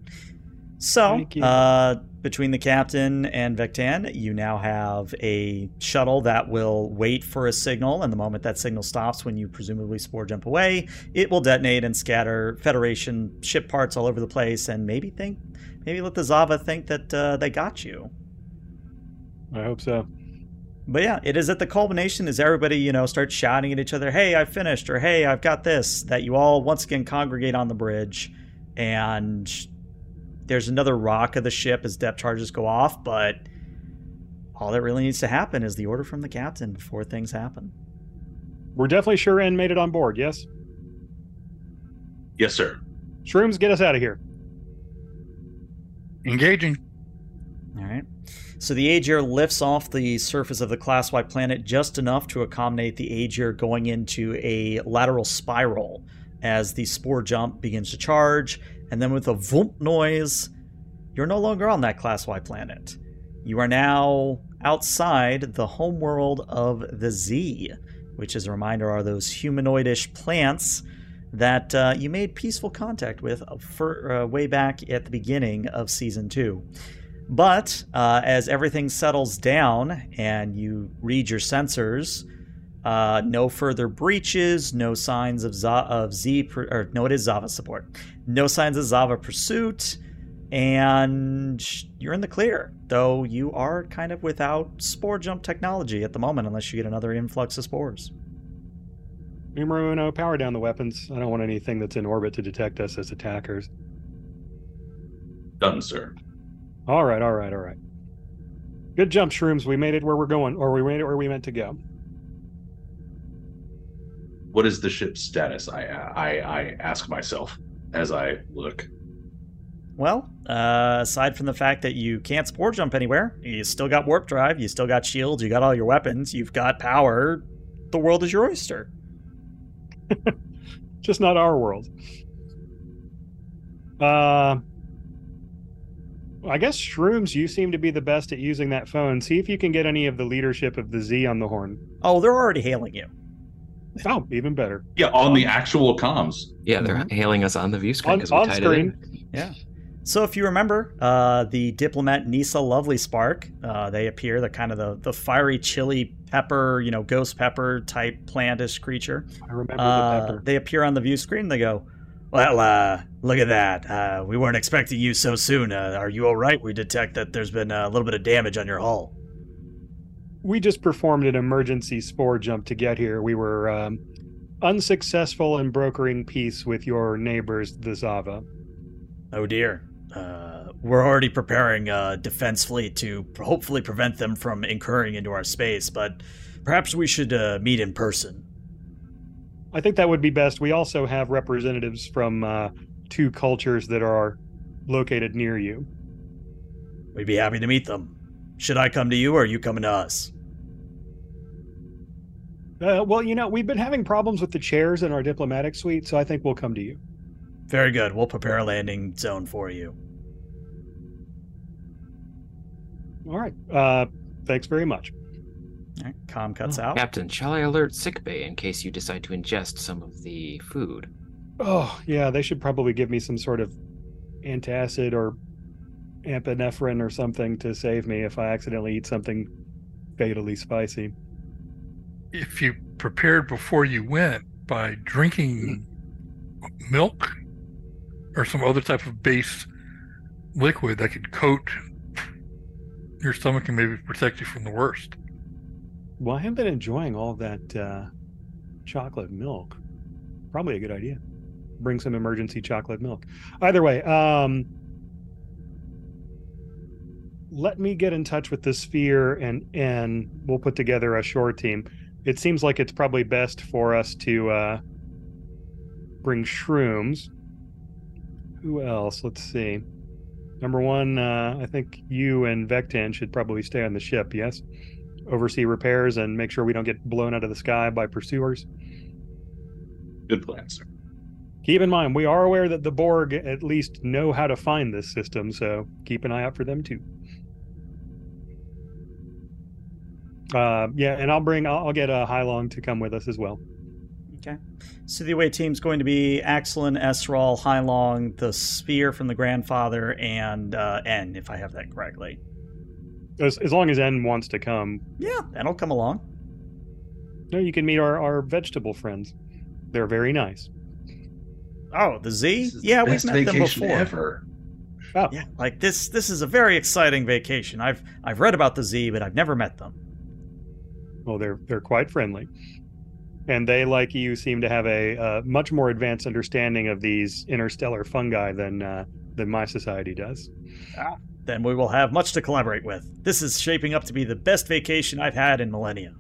So, uh, between the captain and Vectan, you now have a shuttle that will wait for a signal, and the moment that signal stops, when you presumably spore jump away, it will detonate and scatter Federation ship parts all over the place, and maybe think, maybe let the Xava think that uh, they got you. I hope so. But yeah, it is at the culmination as everybody, you know, starts shouting at each other, hey, I've finished, or hey, I've got this, that you all once again congregate on the bridge. And there's another rock of the ship as depth charges go off, but all that really needs to happen is the order from the captain before things happen. We're definitely sure N made it on board. Yes. Yes, sir. Shrooms, get us out of here. Engaging. All right. So the Agir lifts off the surface of the Class Y planet just enough to accommodate the Agir going into a lateral spiral as the spore jump begins to charge, and then with a voomp noise, you're no longer on that Class Y planet. You are now outside the homeworld of the Z, which, as a reminder, are those humanoidish plants that uh, you made peaceful contact with for, uh, way back at the beginning of season two. But uh, as everything settles down and you read your sensors, uh, no further breaches, no signs of, Za- of Z, pur- or no, it is Xava support. No signs of Xava pursuit, and you're in the clear. Though you are kind of without spore jump technology at the moment, unless you get another influx of spores. Numero uno, power down the weapons. I don't want anything that's in orbit to detect us as attackers. Done, sir. All right, all right, all right. Good jump, Shrooms. We made it where we're going, or we made it where we meant to go. What is the ship's status? I I, I ask myself as I look. Well, uh, aside from the fact that you can't spore jump anywhere, you still got warp drive, you still got shields, you got all your weapons, you've got power. The world is your oyster. Just not our world. Uh, I guess Shrooms, you seem to be the best at using that phone. See if you can get any of the leadership of the Z on the horn. Oh, they're already hailing you. Oh, even better. Yeah, on the actual comms. Yeah, they're hailing us on the view screen On- because we on tied screen. it in. So if you remember, uh, the diplomat Nisa Lovely Spark, uh, they appear the kind of the, the fiery chili pepper, you know, ghost pepper type plantish creature. I remember Uh, the pepper. they appear on the view screen. They go, "Well, uh, look at that. Uh, we weren't expecting you so soon. Uh, are you all right? We detect that there's been a little bit of damage on your hull." We just performed an emergency spore jump to get here. We were um, unsuccessful in brokering peace with your neighbors, the Xava. Oh dear. Uh, we're already preparing a defense fleet to hopefully prevent them from incurring into our space, but perhaps we should uh, meet in person. I think that would be best. We also have representatives from uh, two cultures that are located near you. We'd be happy to meet them. Should I come to you, or are you coming to us? Uh, well, you know, we've been having problems with the chairs in our diplomatic suite, so I think we'll come to you. Very good. We'll prepare a landing zone for you. All right. Uh, thanks very much. All right, com cuts Oh, out. Captain, shall I alert sickbay in case you decide to ingest some of the food? Oh, yeah, they should probably give me some sort of antacid or epinephrine or something to save me if I accidentally eat something fatally spicy. If you prepared before you went by drinking milk, or some other type of base liquid that could coat your stomach and maybe protect you from the worst. Well, I have been enjoying all that uh, chocolate milk. Probably a good idea. Bring some emergency chocolate milk. Either way, um, let me get in touch with the sphere and and we'll put together a shore team. It seems like it's probably best for us to uh, bring shrooms. Who else? Let's see. Number one, uh, I think you and Vectan should probably stay on the ship. Yes, oversee repairs and make sure we don't get blown out of the sky by pursuers. Good plan, sir. Keep in mind, we are aware that the Borg at least know how to find this system, so keep an eye out for them too. Uh, yeah, and I'll bring, I'll, I'll get a uh, Hylong to come with us as well. Okay. So the away team's going to be Axelin, Esral, Hylong, the Spear from the Grandfather, and uh, N, if I have that correctly. As, as long as N wants to come. Yeah, N'll come along. No, you can meet our, our vegetable friends. They're very nice. Oh, the Z? Yeah, we've met them before. Ever. Oh. Yeah, like this this is a very exciting vacation. I've I've read about the Z, but I've never met them. Well, they're they're quite friendly and they, like you, seem to have a, a much more advanced understanding of these interstellar fungi than uh, than my society does. Ah, then we will have much to collaborate with. This is shaping up to be the best vacation I've had in millennia.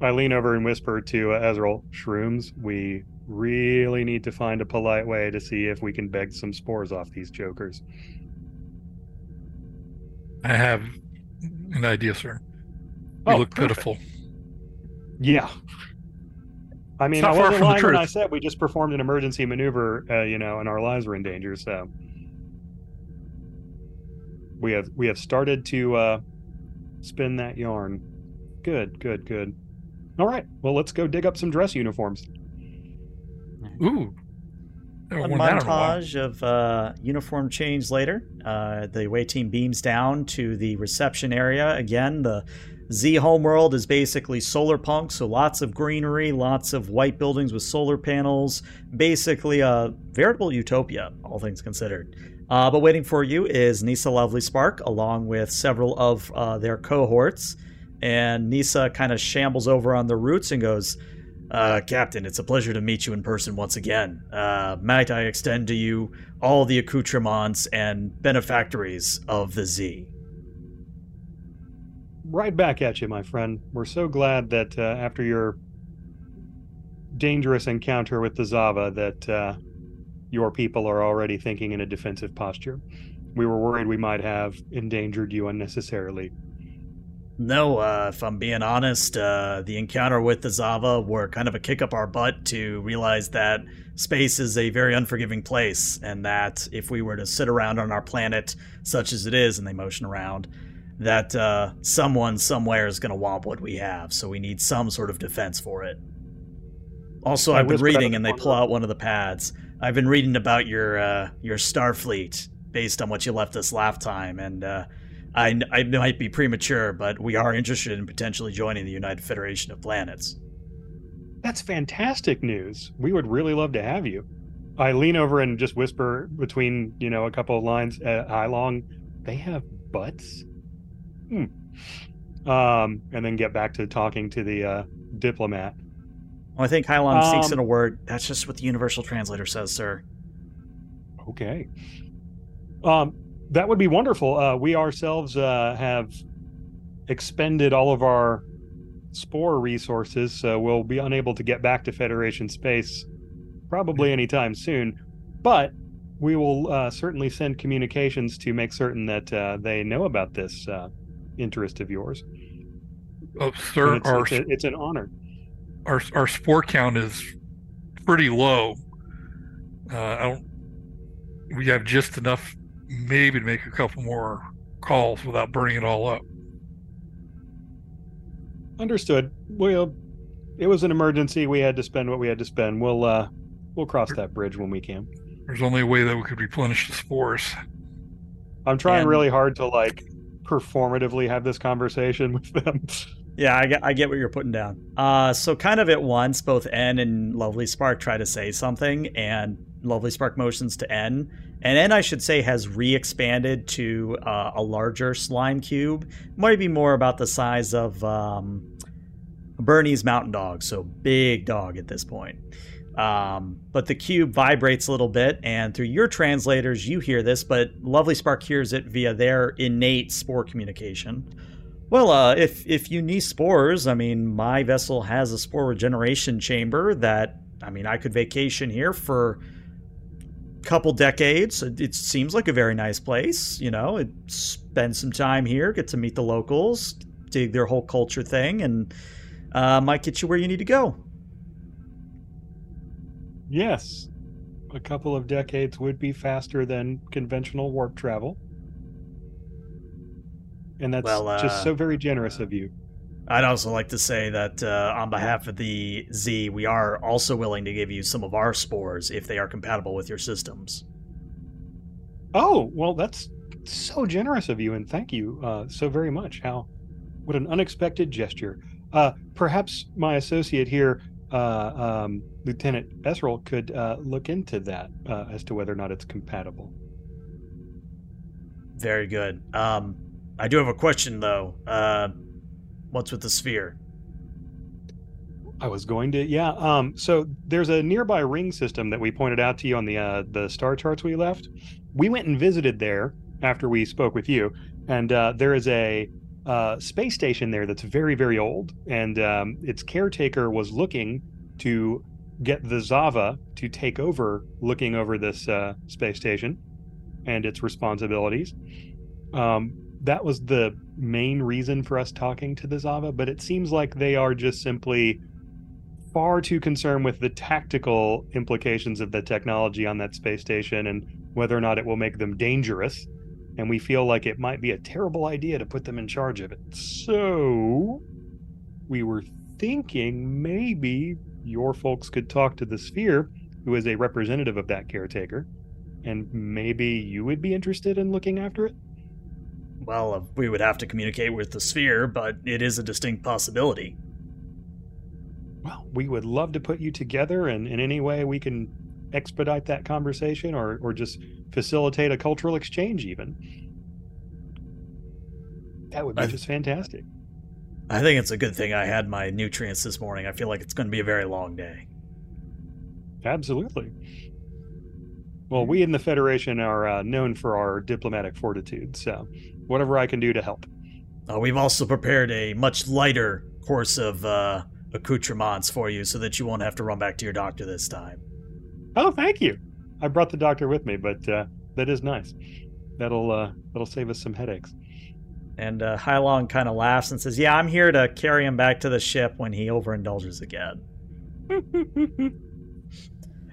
I lean over and whisper to uh, Esral, "Shrooms, we really need to find a polite way to see if we can beg some spores off these jokers." I have an idea, sir. You oh, look perfect. pitiful. Yeah. I mean, I wasn't lying when I said we just performed an emergency maneuver, uh, you know, and our lives were in danger. So we have we have started to uh, spin that yarn. Good, good, good. All right. Well, let's go dig up some dress uniforms. Ooh. A montage of uh, uniform change later. Uh, the away team beams down to the reception area. Again, the Z Homeworld is basically solar punk, so lots of greenery, lots of white buildings with solar panels, basically a veritable utopia, all things considered. Uh, but waiting for you is Nisa Lovely Spark, along with several of uh, their cohorts. And Nisa kind of shambles over on the roots and goes, uh, Captain, it's a pleasure to meet you in person once again. Uh, might I extend to you all the accoutrements and benefactories of the Z? right back at you, my friend. We're so glad that uh, after your dangerous encounter with the Xava, that uh, your people are already thinking in a defensive posture. We were worried we might have endangered you unnecessarily. No, uh, if I'm being honest, uh, the encounter with the Xava were kind of a kick up our butt to realize that space is a very unforgiving place, and that if we were to sit around on our planet, such as it is, and they motion around, that uh, someone somewhere is going to want what we have, so we need some sort of defense for it. Also, I've been reading, and they pull out one of the pads. I've been reading about your uh, your Starfleet based on what you left us last time, and uh, I, I might be premature, but we are interested in potentially joining the United Federation of Planets. That's fantastic news. We would really love to have you. I lean over and just whisper between, you know, a couple of lines. Uh, long. they have butts hmm. Um, and then get back to talking to the uh, diplomat. Well, I think Hylong um, speaks in a word. That's just what the universal translator says, sir. Okay. Um, that would be wonderful. Uh, we ourselves uh, have expended all of our spore resources, so we'll be unable to get back to Federation space probably anytime soon. But we will uh, certainly send communications to make certain that uh, they know about this uh, interest of yours. Oh, sir, it's, our, it's, a, it's, an honor. Our our spore count is pretty low. Uh, I don't. We have just enough, maybe, to make a couple more calls without burning it all up. Understood. Well, it was an emergency. We had to spend what we had to spend. We'll uh, we'll cross that bridge when we can. There's only a way that we could replenish the spores. I'm trying and... really hard to like performatively have this conversation with them. Yeah, I get, I get what you're putting down. Uh, so kind of at once, both N and Lovely Spark try to say something, and Lovely Spark Motions to N. And N, I should say, has re expanded to uh, a larger slime cube. Might be more about the size of um, Bernese Mountain Dog, so big dog at this point. Um, but the cube vibrates a little bit, and through your translators, you hear this, but Lovely Spark hears it via their innate spore communication. Well, uh, if if you need spores, I mean, my vessel has a spore regeneration chamber that, I mean, I could vacation here for a couple decades. It, it seems like a very nice place, you know. It, spend some time here, get to meet the locals, dig their whole culture thing, and uh, might get you where you need to go. Yes, a couple of decades would be faster than conventional warp travel. And that's Well, uh, just so very generous of you. I'd also like to say that uh, on behalf of the Z, we are also willing to give you some of our spores if they are compatible with your systems. Oh, well, that's so generous of you, and thank you uh, so very much. How, what an unexpected gesture. Uh, perhaps my associate here, uh, um, Lieutenant Esral, could uh, look into that uh, as to whether or not it's compatible. Very good. Um, I do have a question though. Uh, what's with the sphere? I was going to, yeah. Um, so there's a nearby ring system that we pointed out to you on the uh, the star charts we left. We went and visited there after we spoke with you, and uh, there is a uh, space station there that's very very old, and um, its caretaker was looking to get the Xava to take over, looking over this uh, space station and its responsibilities. Um, that was the main reason for us talking to the Xava, but it seems like they are just simply far too concerned with the tactical implications of the technology on that space station and whether or not it will make them dangerous. And we feel like it might be a terrible idea to put them in charge of it. So we were thinking maybe your folks could talk to the Sphere, who is a representative of that caretaker, and maybe you would be interested in looking after it. Well, uh, we would have to communicate with the sphere, but it is a distinct possibility. Well, we would love to put you together, and in any way we can expedite that conversation or, or just facilitate a cultural exchange, even. That would be I- just fantastic. I think it's a good thing I had my nutrients this morning. I feel like it's going to be a very long day. Absolutely. Well, we in the Federation are uh, known for our diplomatic fortitude, so whatever I can do to help. Uh, we've also prepared a much lighter course of uh, accoutrements for you so that you won't have to run back to your doctor this time. Oh, thank you. I brought the doctor with me, but uh, that is nice. That'll uh, that'll save us some headaches. And uh, Hylong kind of laughs and says, Yeah, I'm here to carry him back to the ship when he overindulges again.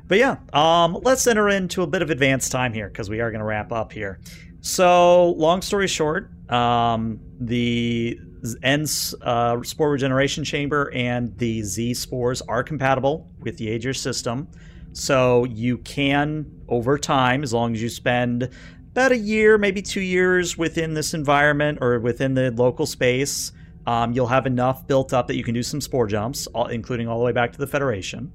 But yeah, um, let's enter into a bit of advanced time here because we are going to wrap up here. So, long story short, um, the N's uh, spore regeneration chamber and the Z spores are compatible with the Agir system. So, you can, over time, as long as you spend about a year, maybe two years within this environment or within the local space, um, you'll have enough built up that you can do some spore jumps, all, including all the way back to the Federation.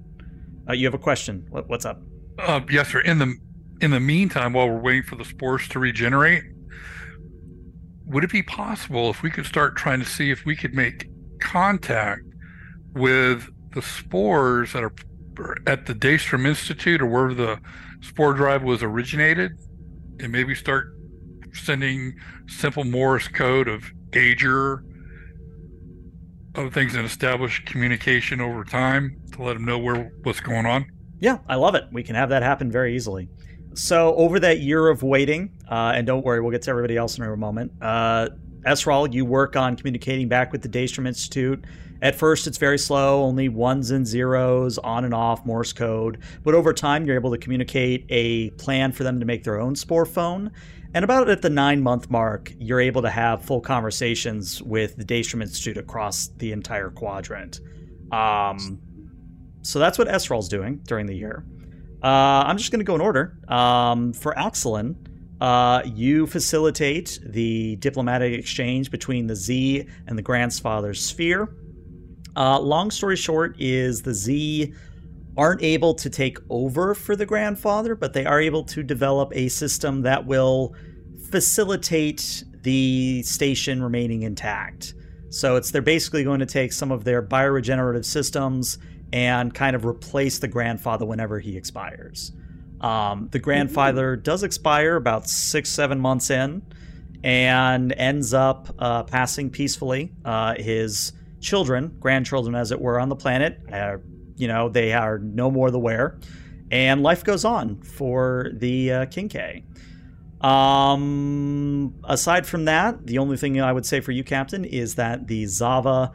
Uh, you have a question. What, what's up? Uh, yes, sir. In the in the meantime, while we're waiting for the spores to regenerate, would it be possible if we could start trying to see if we could make contact with the spores that are at the Daystrom Institute or where the spore drive was originated, and maybe start sending simple Morse code of Ager of things and establish communication over time to let them know where what's going on. Yeah, I love it. We can have that happen very easily. So, over that year of waiting, uh, and don't worry, we'll get to everybody else in a moment. Uh, Esral, you work on communicating back with the Daystrom Institute. At first, it's very slow, only ones and zeros, on and off, Morse code. But over time, you're able to communicate a plan for them to make their own spore phone. And about at the nine month mark, you're able to have full conversations with the Daystrom Institute across the entire quadrant. Um, so that's what Esral's doing during the year. Uh, I'm just going to go in order. Um, for Axelin, uh, you facilitate the diplomatic exchange between the Z and the Grandfather's sphere. Uh, long story short, is the Z aren't able to take over for the grandfather, but they are able to develop a system that will facilitate the station remaining intact. So it's they're basically going to take some of their bioregenerative systems and kind of replace the grandfather whenever he expires. Um, the grandfather does expire about six, seven months in and ends up uh, passing peacefully. Uh, his children, grandchildren as it were, on the planet, are, you know, they are no more the wear. And life goes on for the uh. Um, aside from that, the only thing I would say for you, Captain, is that the Xava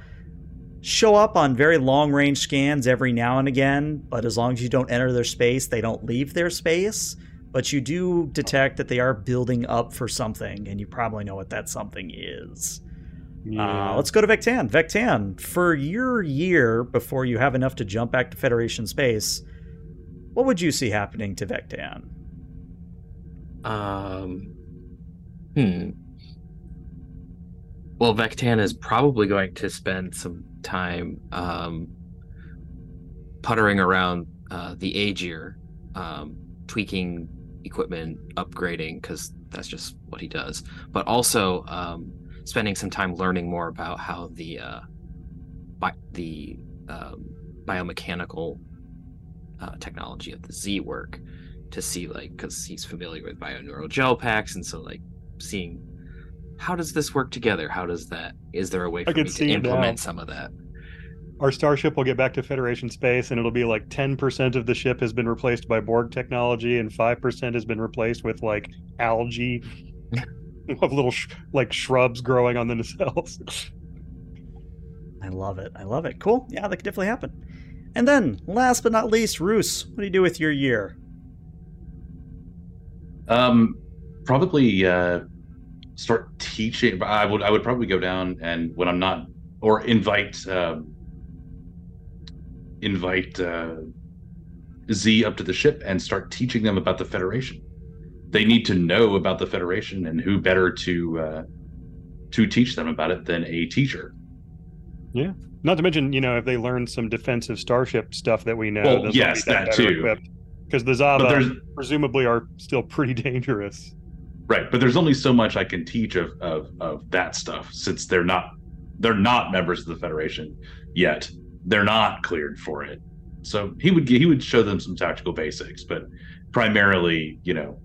show up on very long range scans every now and again, but as long as you don't enter their space, they don't leave their space. But you do detect that they are building up for something, and you probably know what that something is. Yeah. Uh, let's go to Vectan. Vectan, for your year before you have enough to jump back to Federation space, what would you see happening to Vectan? Um, hmm. Well, Vectan is probably going to spend some time um, puttering around uh, the Agir, um, tweaking equipment, upgrading, because that's just what he does. But also um, spending some time learning more about how the uh, bi- the um, biomechanical uh, technology of the Z work to see like because he's familiar with bioneural gel packs and so like seeing how does this work together how does that is there a way I for can me see to implement now. some of that Our starship will get back to Federation space, and it'll be like 10% of the ship has been replaced by Borg technology, and 5% has been replaced with like algae of little sh- like shrubs growing on the nacelles. I love it. I love it. Cool. Yeah, that could definitely happen. And then, last but not least, Roos, what do you do with your year? Um, probably uh, start teaching. I would I would probably go down and when I'm not or invite um, invite uh, Z up to the ship and start teaching them about the Federation. They need to know about the Federation, and who better to uh, to teach them about it than a teacher? Yeah. Not to mention, you know, if they learn some defensive starship stuff that we know, Well, yes, that too. Because the Xava presumably are still pretty dangerous. Right, but there's only so much I can teach of, of of that stuff since they're not they're not members of the Federation yet. They're not cleared for it. So he would he would show them some tactical basics, but primarily, you know,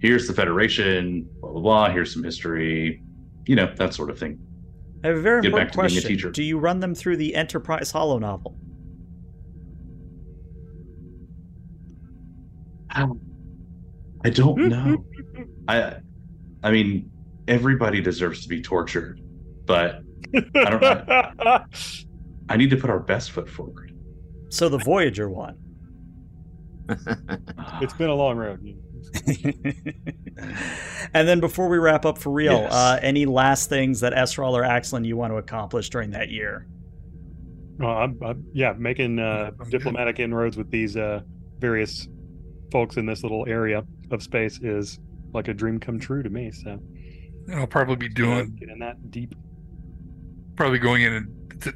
here's the Federation, blah blah blah. Here's some history, you know, that sort of thing. I have a very Get important back to question. teacher. Do you run them through the Enterprise holonovel? Um, I don't hmm, hmm. know. I I mean, everybody deserves to be tortured, but I don't know. I need to put our best foot forward. So the Voyager one. it's been a long road. and then before we wrap up for real, Yes. uh, any last things that Esral or Axlin you want to accomplish during that year? Well, I'm, I'm, yeah, making uh, diplomatic inroads with these uh, various folks in this little area of space is like a dream come true to me. So And I'll probably be doing get in that deep. probably going in and t-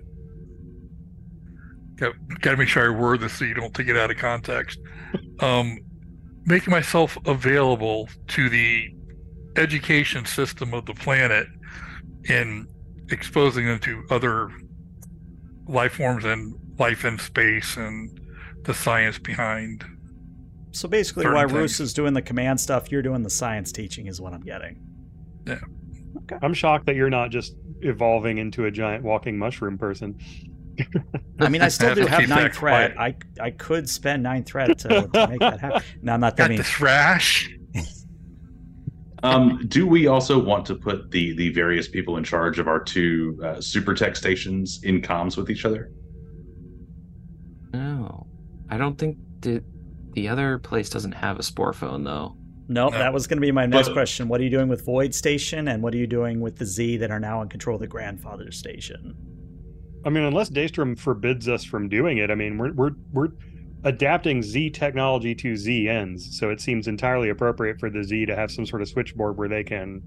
got, got to make sure I word this so you don't take it out of context. Um, making myself available to the education system of the planet and exposing them to other life forms and life in space and the science behind. So basically, Certain while. Roos is doing the command stuff, you're doing the science teaching, is what I'm getting. Yeah. Okay. I'm shocked that you're not just evolving into a giant walking mushroom person. I mean, I still have do have nine that thread. I I could spend nine thread to, to make that happen. No, I'm not that Got mean. the thrash. Um, do we also want to put the the various people in charge of our two uh, super tech stations in comms with each other? no i don't think the the other place doesn't have a spore phone though No, No. that was going to be my next But- question. What are you doing with Void Station, and what are you doing with the Z that are now in control of the Grandfather Station? I mean, unless Daystrom forbids us from doing it, I mean, we're we're we're adapting Z technology to Z ends, so it seems entirely appropriate for the Z to have some sort of switchboard where they can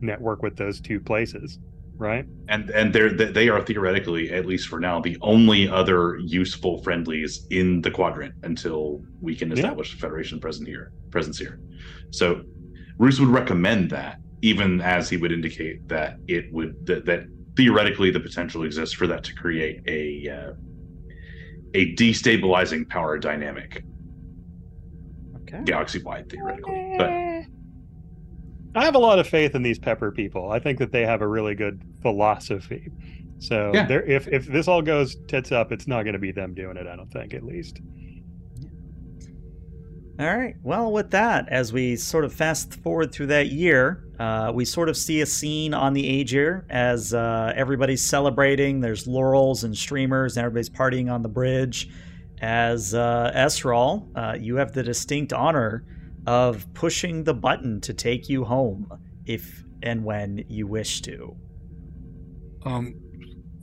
network with those two places. Right? and and they're they are theoretically, at least for now, the only other useful friendlies in the quadrant until we can Yeah. establish a Federation present here presence here. So, Roos would recommend that, even as he would indicate that it would that, that theoretically the potential exists for that to create a uh, a destabilizing power dynamic Okay. galaxy wide theoretically. But I have a lot of faith in these Pepper people. I think that they have a really good philosophy. So Yeah. if if this all goes tits up, it's not going to be them doing it. I don't think, at least. All right. Well, with that, as we sort of fast forward through that year, uh, we sort of see a scene on the Agir as uh, everybody's celebrating. There's laurels and streamers, and everybody's partying on the bridge. As uh, Esral, uh, you have the distinct honor of pushing the button to take you home, if and when you wish to. Um,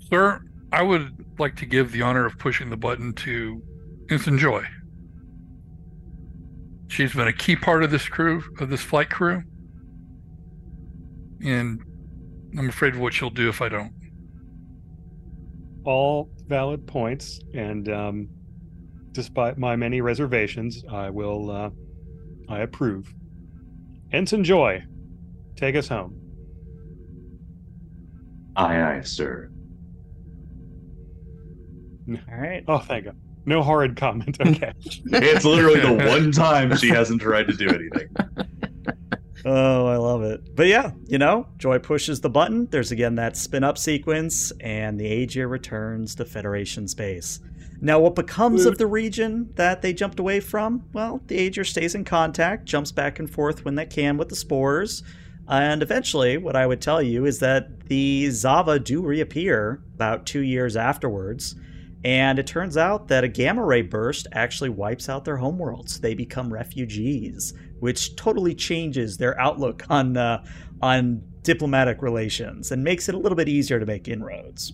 sir, I would like to give the honor of pushing the button to Ensign Joy. She's been a key part of this crew, of this flight crew. And I'm afraid of what she'll do if I don't. All valid points, and um, despite my many reservations, I will. Uh, I approve. Ensign Joy, take us home. aye, aye, sir. All right. Oh, thank God. No horrid comment. Okay. It's literally the one time she hasn't tried to do anything. Oh, I love it. But yeah, you know, Joy pushes the button. There's again that spin up sequence, and the Agir returns to Federation space. Now, what becomes of the region that they jumped away from? Well, the Agir stays in contact, jumps back and forth when they can with the spores. And eventually, what I would tell you is that the Xava do reappear about two years afterwards. And it turns out that a gamma ray burst actually wipes out their homeworlds. They become refugees, which totally changes their outlook on uh, on diplomatic relations and makes it a little bit easier to make inroads.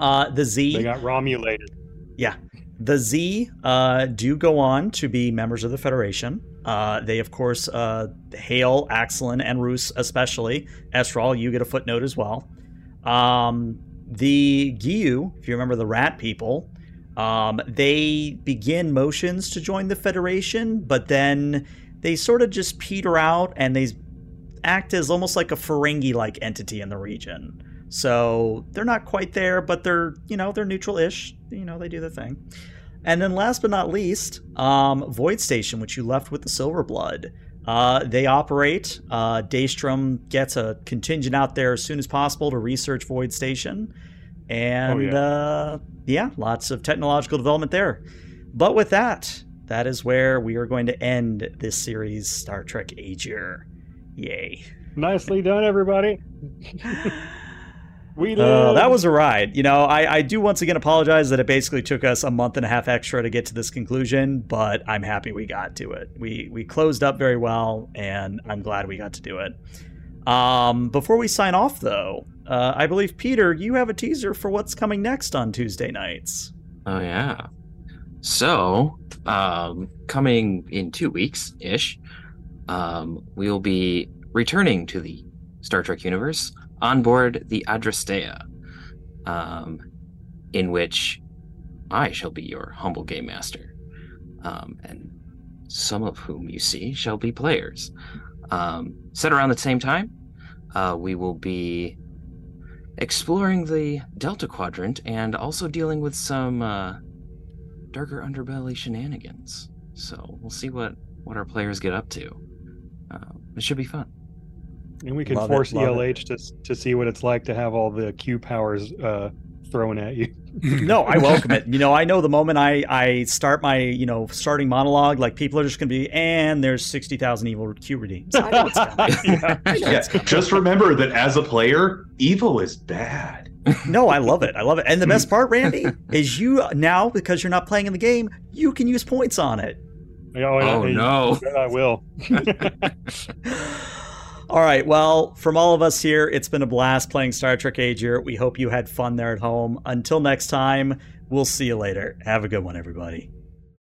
Uh, the Z, they got Romulated. Yeah, the Z uh, do go on to be members of the Federation. Uh, they, of course, uh, hail Axelin and Roos, especially. Esral, you get a footnote as well. Um, the Giyu, if you remember the rat people, um, they begin motions to join the Federation, but then they sort of just peter out and they act as almost like a Ferengi like entity in the region. So they're not quite there, but they're, you know, they're neutral ish. You know, they do their thing. And then last but not least, um, Void Station, which you left with the Silver Blood. Uh, they operate. Uh, Daystrom gets a contingent out there as soon as possible to research Void Station. And Oh, yeah. Uh, yeah, lots of technological development there. But with that, that is where we are going to end this series, Star Trek Agir. Yay. Nicely done, everybody. we Uh, that was a ride. You know, I, I do once again apologize that it basically took us a month and a half extra to get to this conclusion, but I'm happy we got to it. We we closed up very well, and I'm glad we got to do it. Um, before we sign off, though, uh, I believe Peter, you have a teaser for what's coming next on Tuesday nights. Oh yeah. So, um, coming in two weeks ish, um, we'll be returning to the Star Trek universe on board the Adrastea, um, in which I shall be your humble game master, um, and some of whom you see shall be players. Um, set around the same time, uh, we will be exploring the Delta Quadrant and also dealing with some uh, darker underbelly shenanigans. So we'll see what what our players get up to. Uh, it should be fun. And we can Love force love ELH to to see what it's like to have all the Q powers uh, thrown at you. No, I welcome it. You know, I know the moment I, I start my, you know, starting monologue, like people are just going to be, and there's 60,000 evil Q redeems. I know it's coming. Yeah. Yeah, coming. just remember that as a player, evil is bad. No, I love it. I love it. And the best part, Randy, is you now, because you're not playing in the game, you can use points on it. Oh, yeah, Oh, yeah, no. I will. All right. Well, from all of us here, it's been a blast playing Star Trek Agir. We hope you had fun there at home. Until next time, we'll see you later. Have a good one, everybody.